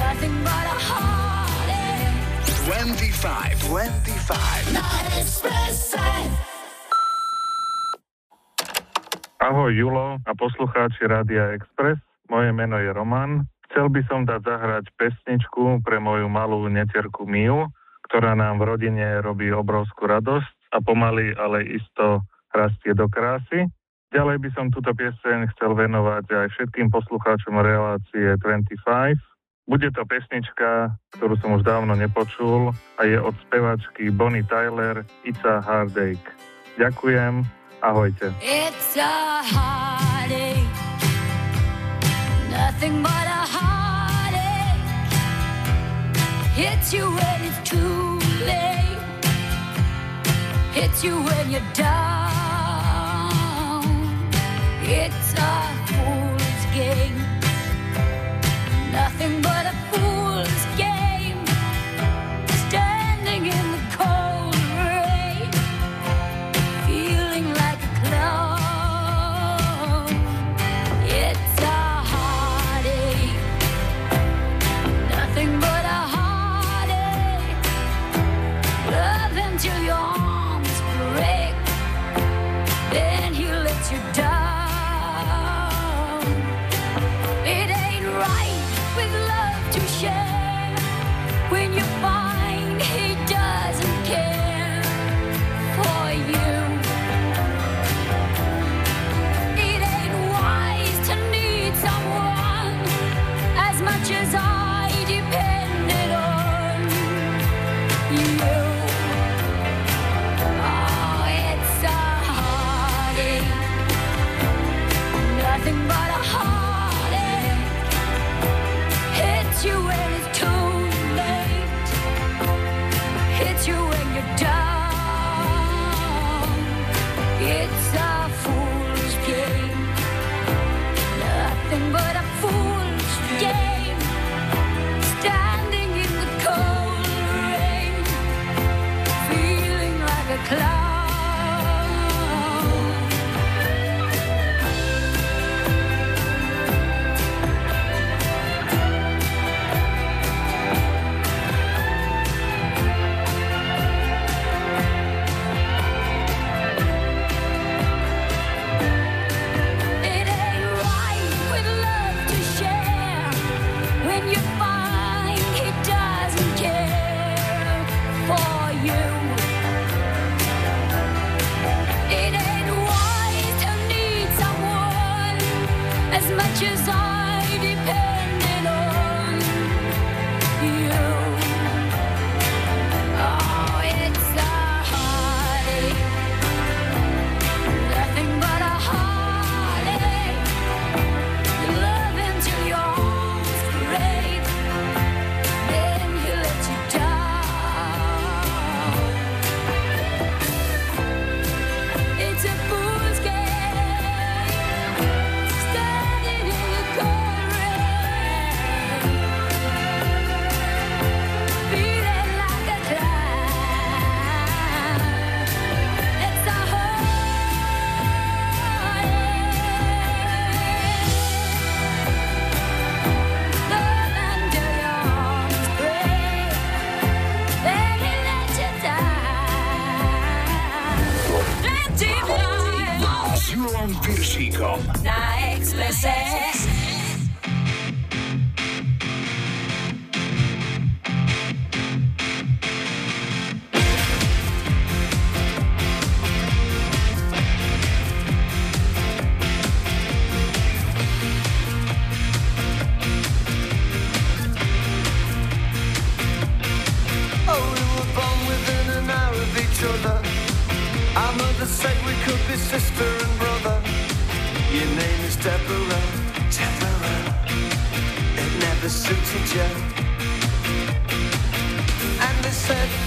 Nothing but a heartache. 25, 25. Na Expresse. Ahoj Julo a poslucháči Rádia Express. Moje meno je Roman. Chcel by som dať zahrať pesničku pre moju malú neterku Miu, ktorá nám v rodine robí obrovskú radosť a pomaly, ale isto rastie do krásy. Ďalej by som túto pieseň chcel venovať aj všetkým poslucháčom relácie 25. Bude to pesnička, ktorú som už dávno nepočul a je od spevačky Bonnie Tyler It's a Heartache. Ďakujem, ahojte. It's a heartache. Nothing but a heartache. Hits you when it's too late. Hits you when you're down. It's a fool's game. Nothing but a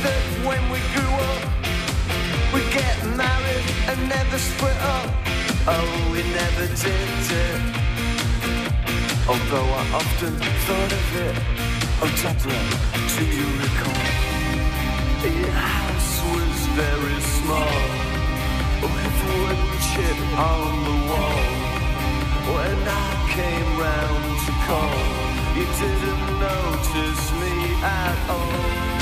that when we grew up, we'd get married and never split up. Oh, we never did it. Although I often thought of it. Oh, Deborah, do you recall? Your house was very small, with wood chip on the wall. When I came round to call, you didn't notice me at all.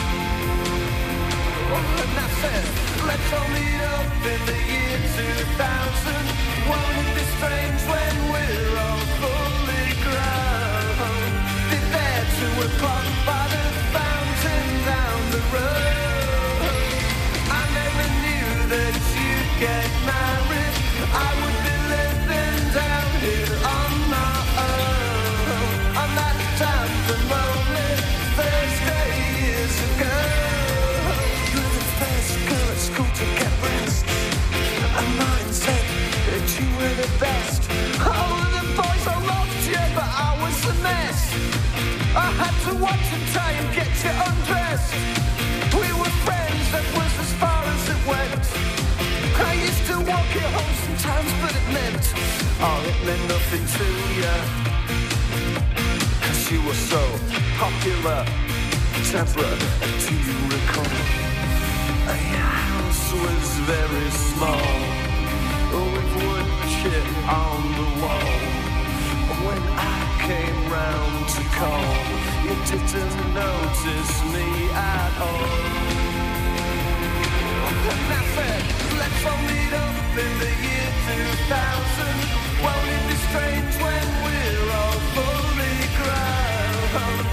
And I said, let's all meet up in the year 2000. Won't it be strange when we're all fully grown? Be there two o'clock by the fountain down the road. I never knew that you'd get married. I would be living down here to watch and try and get you undressed. We were friends, that was as far as it went. I used to walk you home sometimes, but it meant, oh, it meant nothing to you. Cause you were so popular. Deborah, do you recall? Your house was very small, with on the wall. When I came round to call, you didn't notice me at all. Let's all meet up in the year 2000. Won't it be strange when we're all fully grown?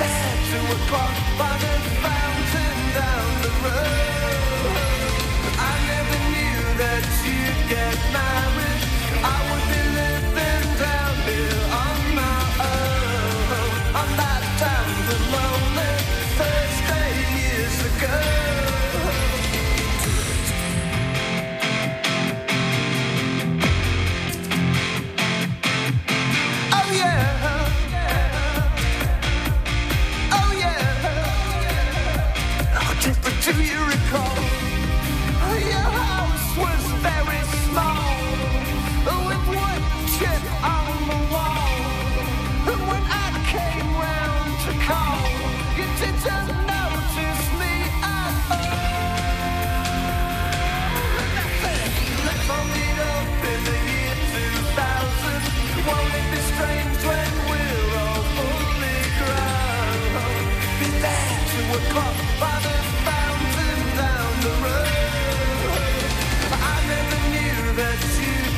There two o'clock by the fountain down the road. I never knew that you'd get married. I would be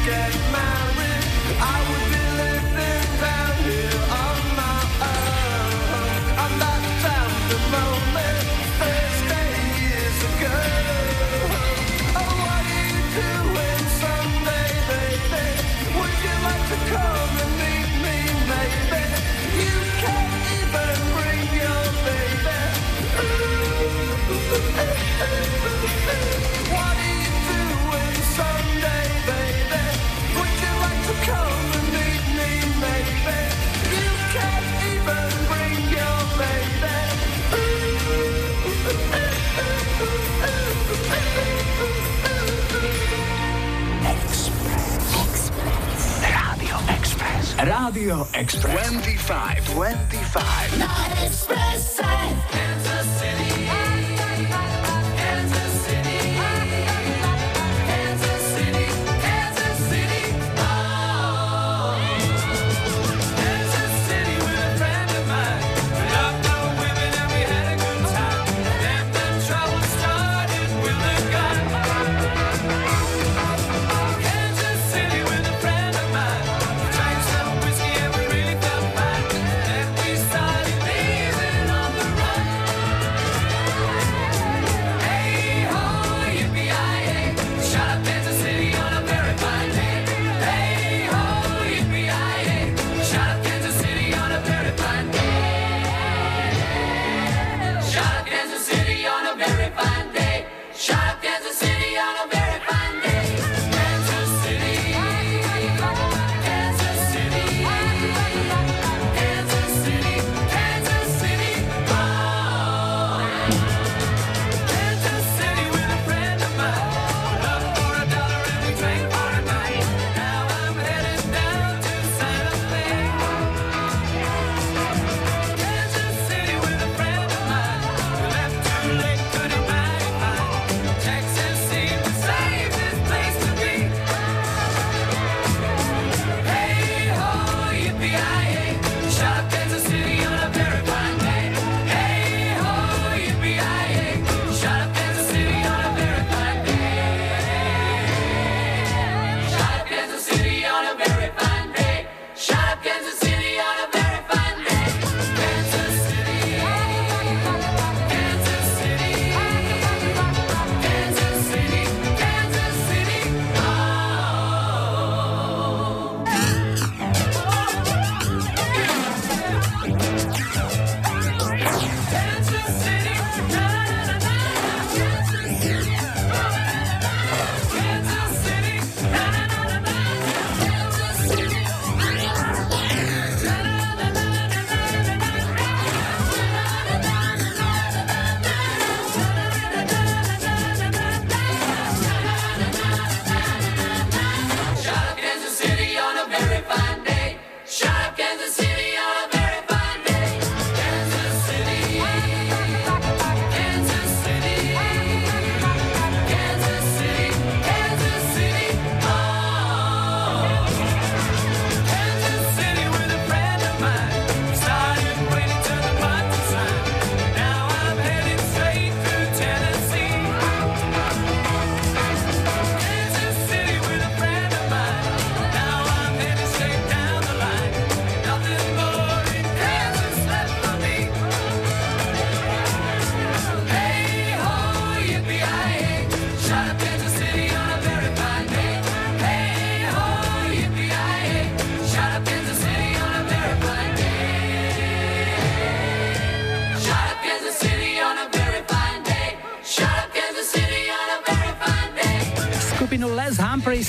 good.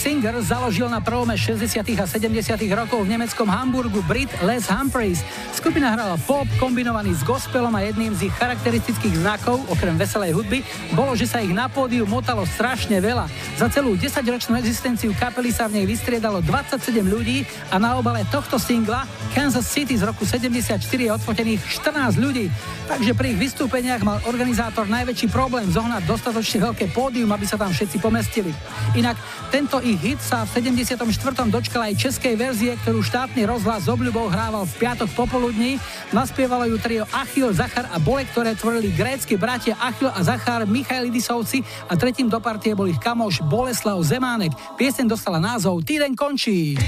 Singer založil na prelome 60. a 70. rokov v nemeckom Hamburgu Brit Les Humphreys. Skupina hrala pop kombinovaný s gospelom a jedným z ich charakteristických znakov, okrem veselej hudby, bolo, že sa ich na pódiu motalo strašne veľa. Za celú 10-ročnú existenciu kapely sa v nej vystriedalo 27 ľudí a na obale tohto singla Kansas City z roku 74 je odfotených 14 ľudí. Takže pri ich vystúpeniach mal organizátor najväčší problém zohnať dostatočne veľké pódium, aby sa tam všetci pomestili. Inak tento ich hit sa v 74. dočkal aj českej verzie, ktorú štátny rozhlas s obľubou hrával v piatok popoludní. Naspievalo ju trio Achil, Zachar a Bolek, ktoré tvorili grécky bratia Achil a Zachar Michailidisovci a tretím do partie bol ich kamoš Boleslav Zemánek. Pieseň dostala názov Týden končí.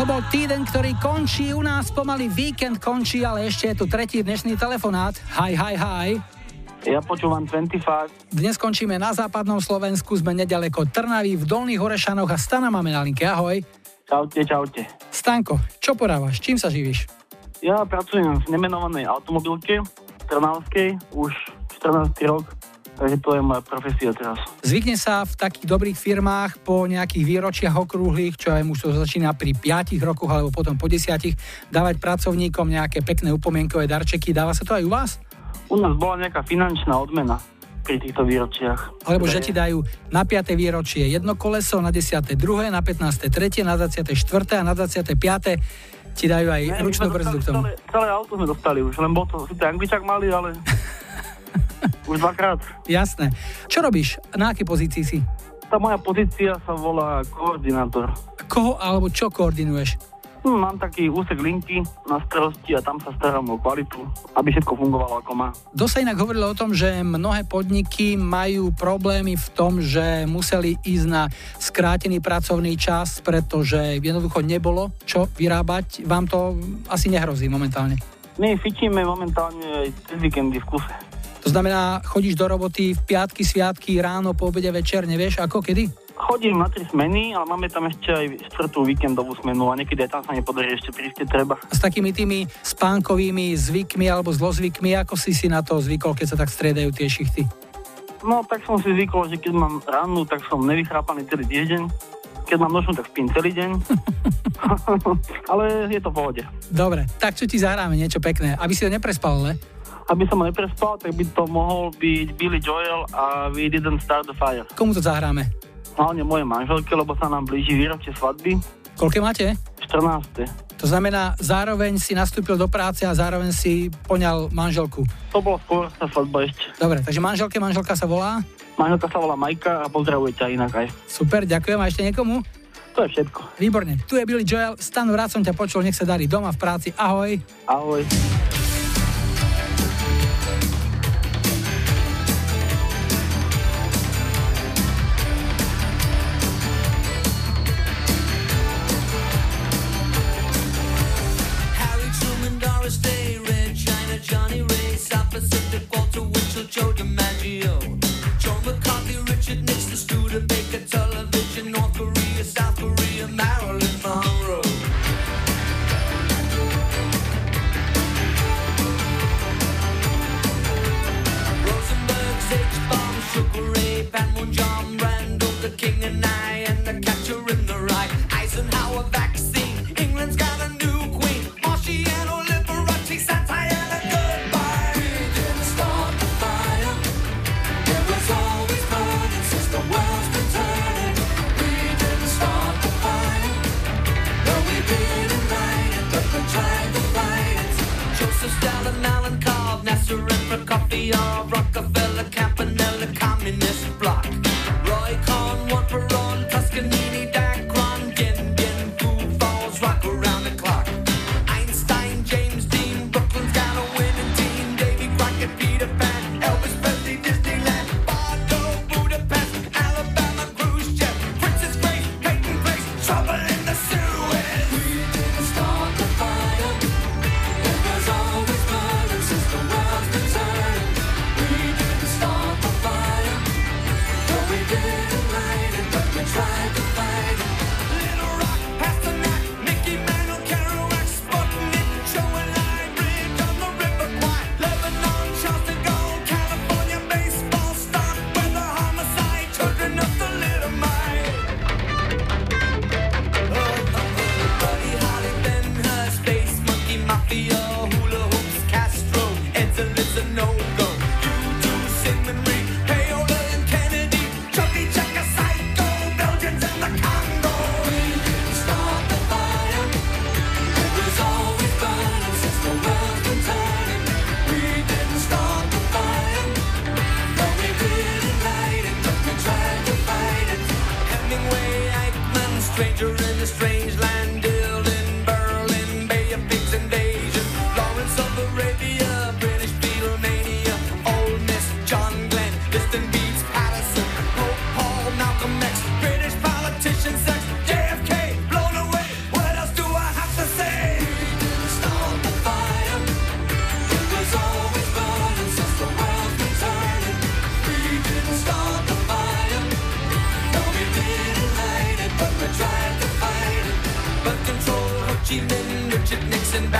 To bol týden, ktorý končí, u nás pomaly víkend končí, ale ešte je tu tretí dnešný telefonát. Hi, hi, hi. Ja počúvam 25. Dnes končíme na západnom Slovensku, sme nedaleko Trnavy, v Dolných Horešanoch a Stana máme na linke. Ahoj. Čaute, čaute. Stanko, čo podávaš? Čím sa živíš? Ja pracujem v nemenovanej automobilke Trnavskej už 14 rok, takže to je moja profesia teraz. Zvykne sa v takých dobrých firmách po nejakých výročiach okrúhlych, čo aj už to začína pri 5 rokoch alebo potom po 10, dávať pracovníkom nejaké pekné upomienkové darčeky. Dáva sa to aj u vás? U nás bola nejaká finančná odmena pri týchto výročiach. Alebo že ti dajú na 5. výročie jedno koleso, na 10. druhé, na 15. tretie, na 24. a na 25. ti dajú aj Ne, ručnú brzdu k tomu. Celé, celé auto sme dostali už, len bol to síce angličak malý, ale už dvakrát. Jasné. Čo robíš? Na akej pozícii si? Tá moja pozícia sa volá koordinátor. Koho alebo čo koordinuješ? Hm, mám taký úsek linky na starosti a tam sa starám o kvalitu, aby všetko fungovalo ako má. Kto sa inak hovorilo o tom, že mnohé podniky majú problémy v tom, že museli ísť na skrátený pracovný čas, pretože jednoducho nebolo čo vyrábať. Vám to asi nehrozí momentálne. My fičíme momentálne aj cez víkendy v kuse. To znamená, chodíš do roboty v piatky, sviatky, ráno, po obede, večer, nevieš ako, kedy? Chodím na tri smeny, ale máme tam ešte aj štvrtú víkendovú smenu a niekedy aj tam sa nepodarí ešte prísť, keď treba. S takými tými spánkovými zvykmi alebo zlozvykmi, ako si si na to zvykol, keď sa tak striedajú tie šichty? No tak som si zvykol, že keď mám ránu, tak som nevychrápaný celý týždeň. Keď mám nočnú, tak spím celý deň. ale je to v pohode. Dobre, tak čo ti zahráme niečo pekné, aby si to neprespal, ale? Aby som ho neprespal, tak by to mohol byť Billy Joel a We Didn't Start the Fire. Komu to zahráme? Hlavne moje manželke, lebo sa nám blíži výročie svadby. Koľké máte? 14. To znamená, zároveň si nastúpil do práce a zároveň si poňal manželku. To bolo skôr sa svadba ešte. Dobre, takže manželke, manželka sa volá? Manželka sa volá Majka a pozdravuje ťa inak aj. Super, ďakujem. A ešte niekomu? To je všetko. Výborne. Tu je Billy Joel. Stanu, rád som ťa počul, nech sa darí doma v práci. Ahoj. Ahoj.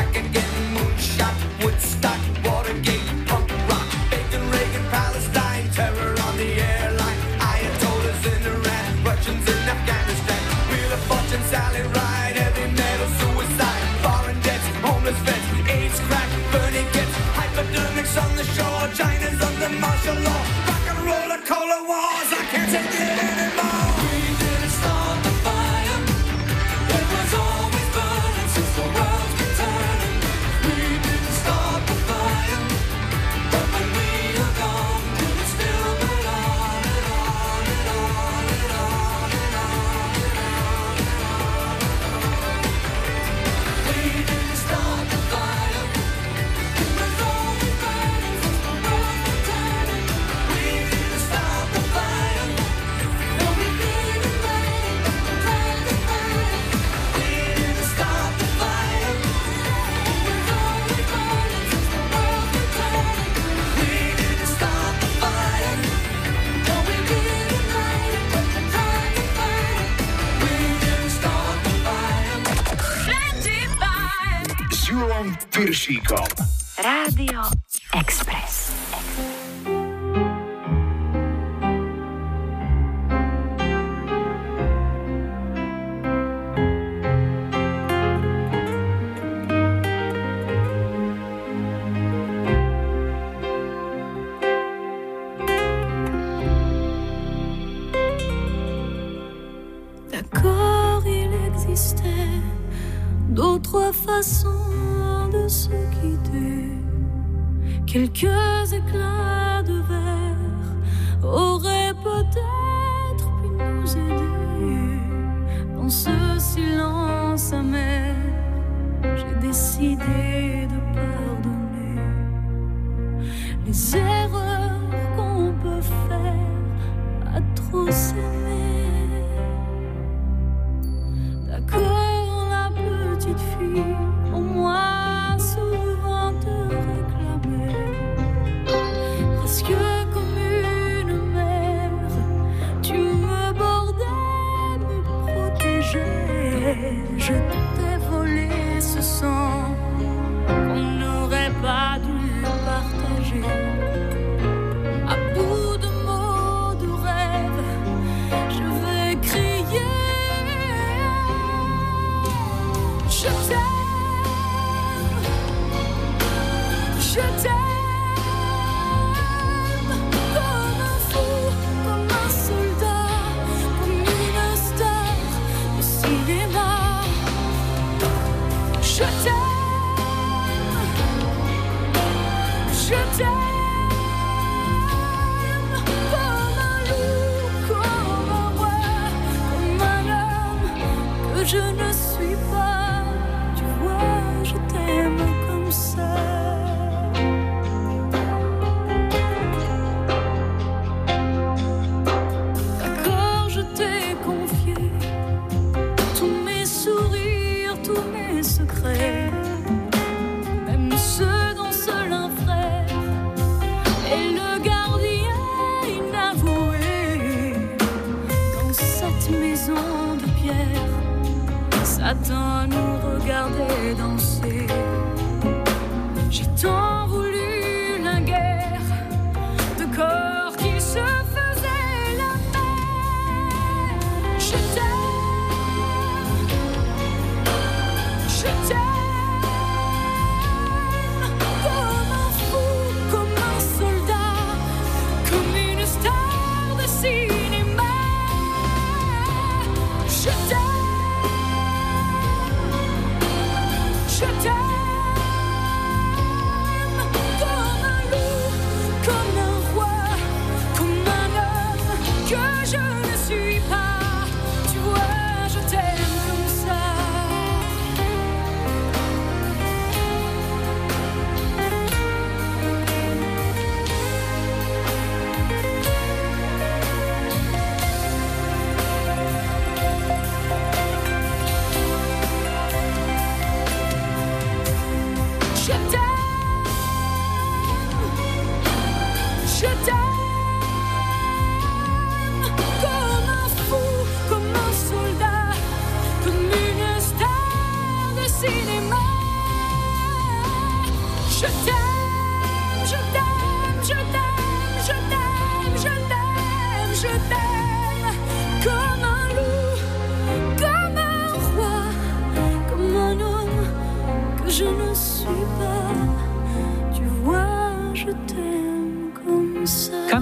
I can get.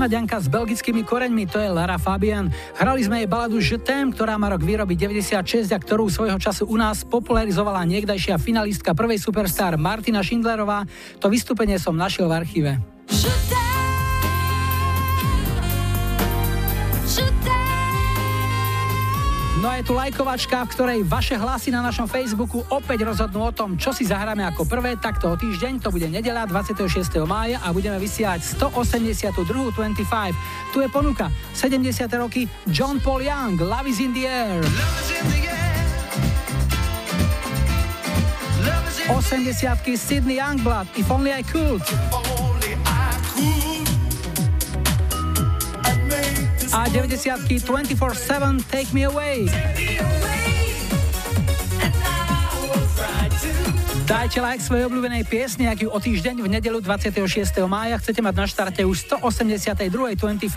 Kanaďanka s belgickými koreňmi, to je Lara Fabian. Hrali sme jej baladu Je ktorá má rok výroby 96 a ktorú svojho času u nás popularizovala niekdajšia finalistka prvej superstar Martina Schindlerová. To vystúpenie som našiel v archíve. Tu lajkovačka, v ktorej vaše hlasy na našom Facebooku opäť rozhodnú o tom, čo si zahráme ako prvé, takto o týždeň, to bude nedela 26. mája a budeme vysielať 182. 25. Tu je ponuka 70. roky John Paul Young, Love is in the air. 80 Sydney Youngblood, If Only I Could. A 90 24-7 Take Me Away. Dajte like svojej obľúbenej piesne, ak ju o týždeň v nedelu 26. mája chcete mať na štarte už 182. 25.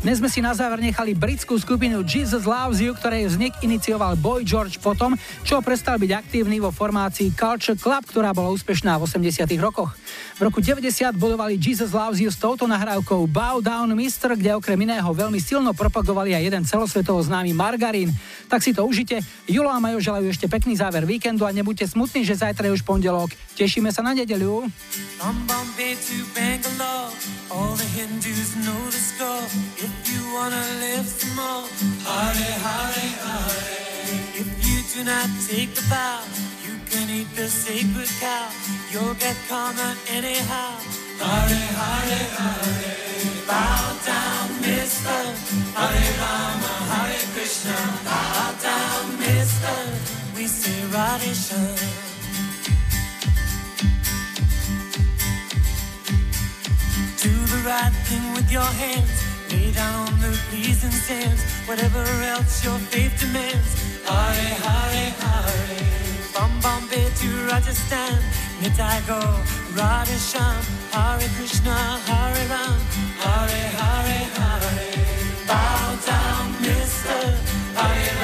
Dnes sme si na záver nechali britskú skupinu Jesus Loves You, ktorej vznik inicioval Boy George potom, čo prestal byť aktívny vo formácii Culture Club, ktorá bola úspešná v 80. rokoch. V roku 90 bodovali Jesus Loves You s touto nahrávkou Bow Down Mister, kde okrem iného veľmi silno propagovali aj jeden celosvetovo známy margarín. Tak si to užite. Julo a Majo želajú ešte pekný záver víkendu a nebuďte smutní, že zajtra je už pondelok. Tešíme sa na nedeľu. Do not take the vow, you can eat the sacred cow. You'll get karma anyhow. Hare Hare Hare. Bow down, Mister. Hare Rama, Hare Krishna. Bow down, Mister. We say. Right thing with your hands. Lay down the pleasing sands. Whatever else your faith demands. Hare Hare Hare. From Bombay to Rajasthan. Mitai go. Radhe Shyam. Hare Krishna. Hare Ram. Hare Hare Hare. Bow down, mister. Hare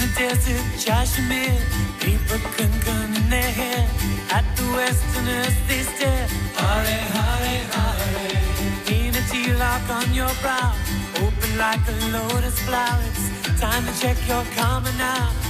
The desert, Kashmir, people kunkan in their hair. At the westerners they stare. Hare, hare, hare. A tilak on your brow, open like a lotus flower. It's time to check your karma now.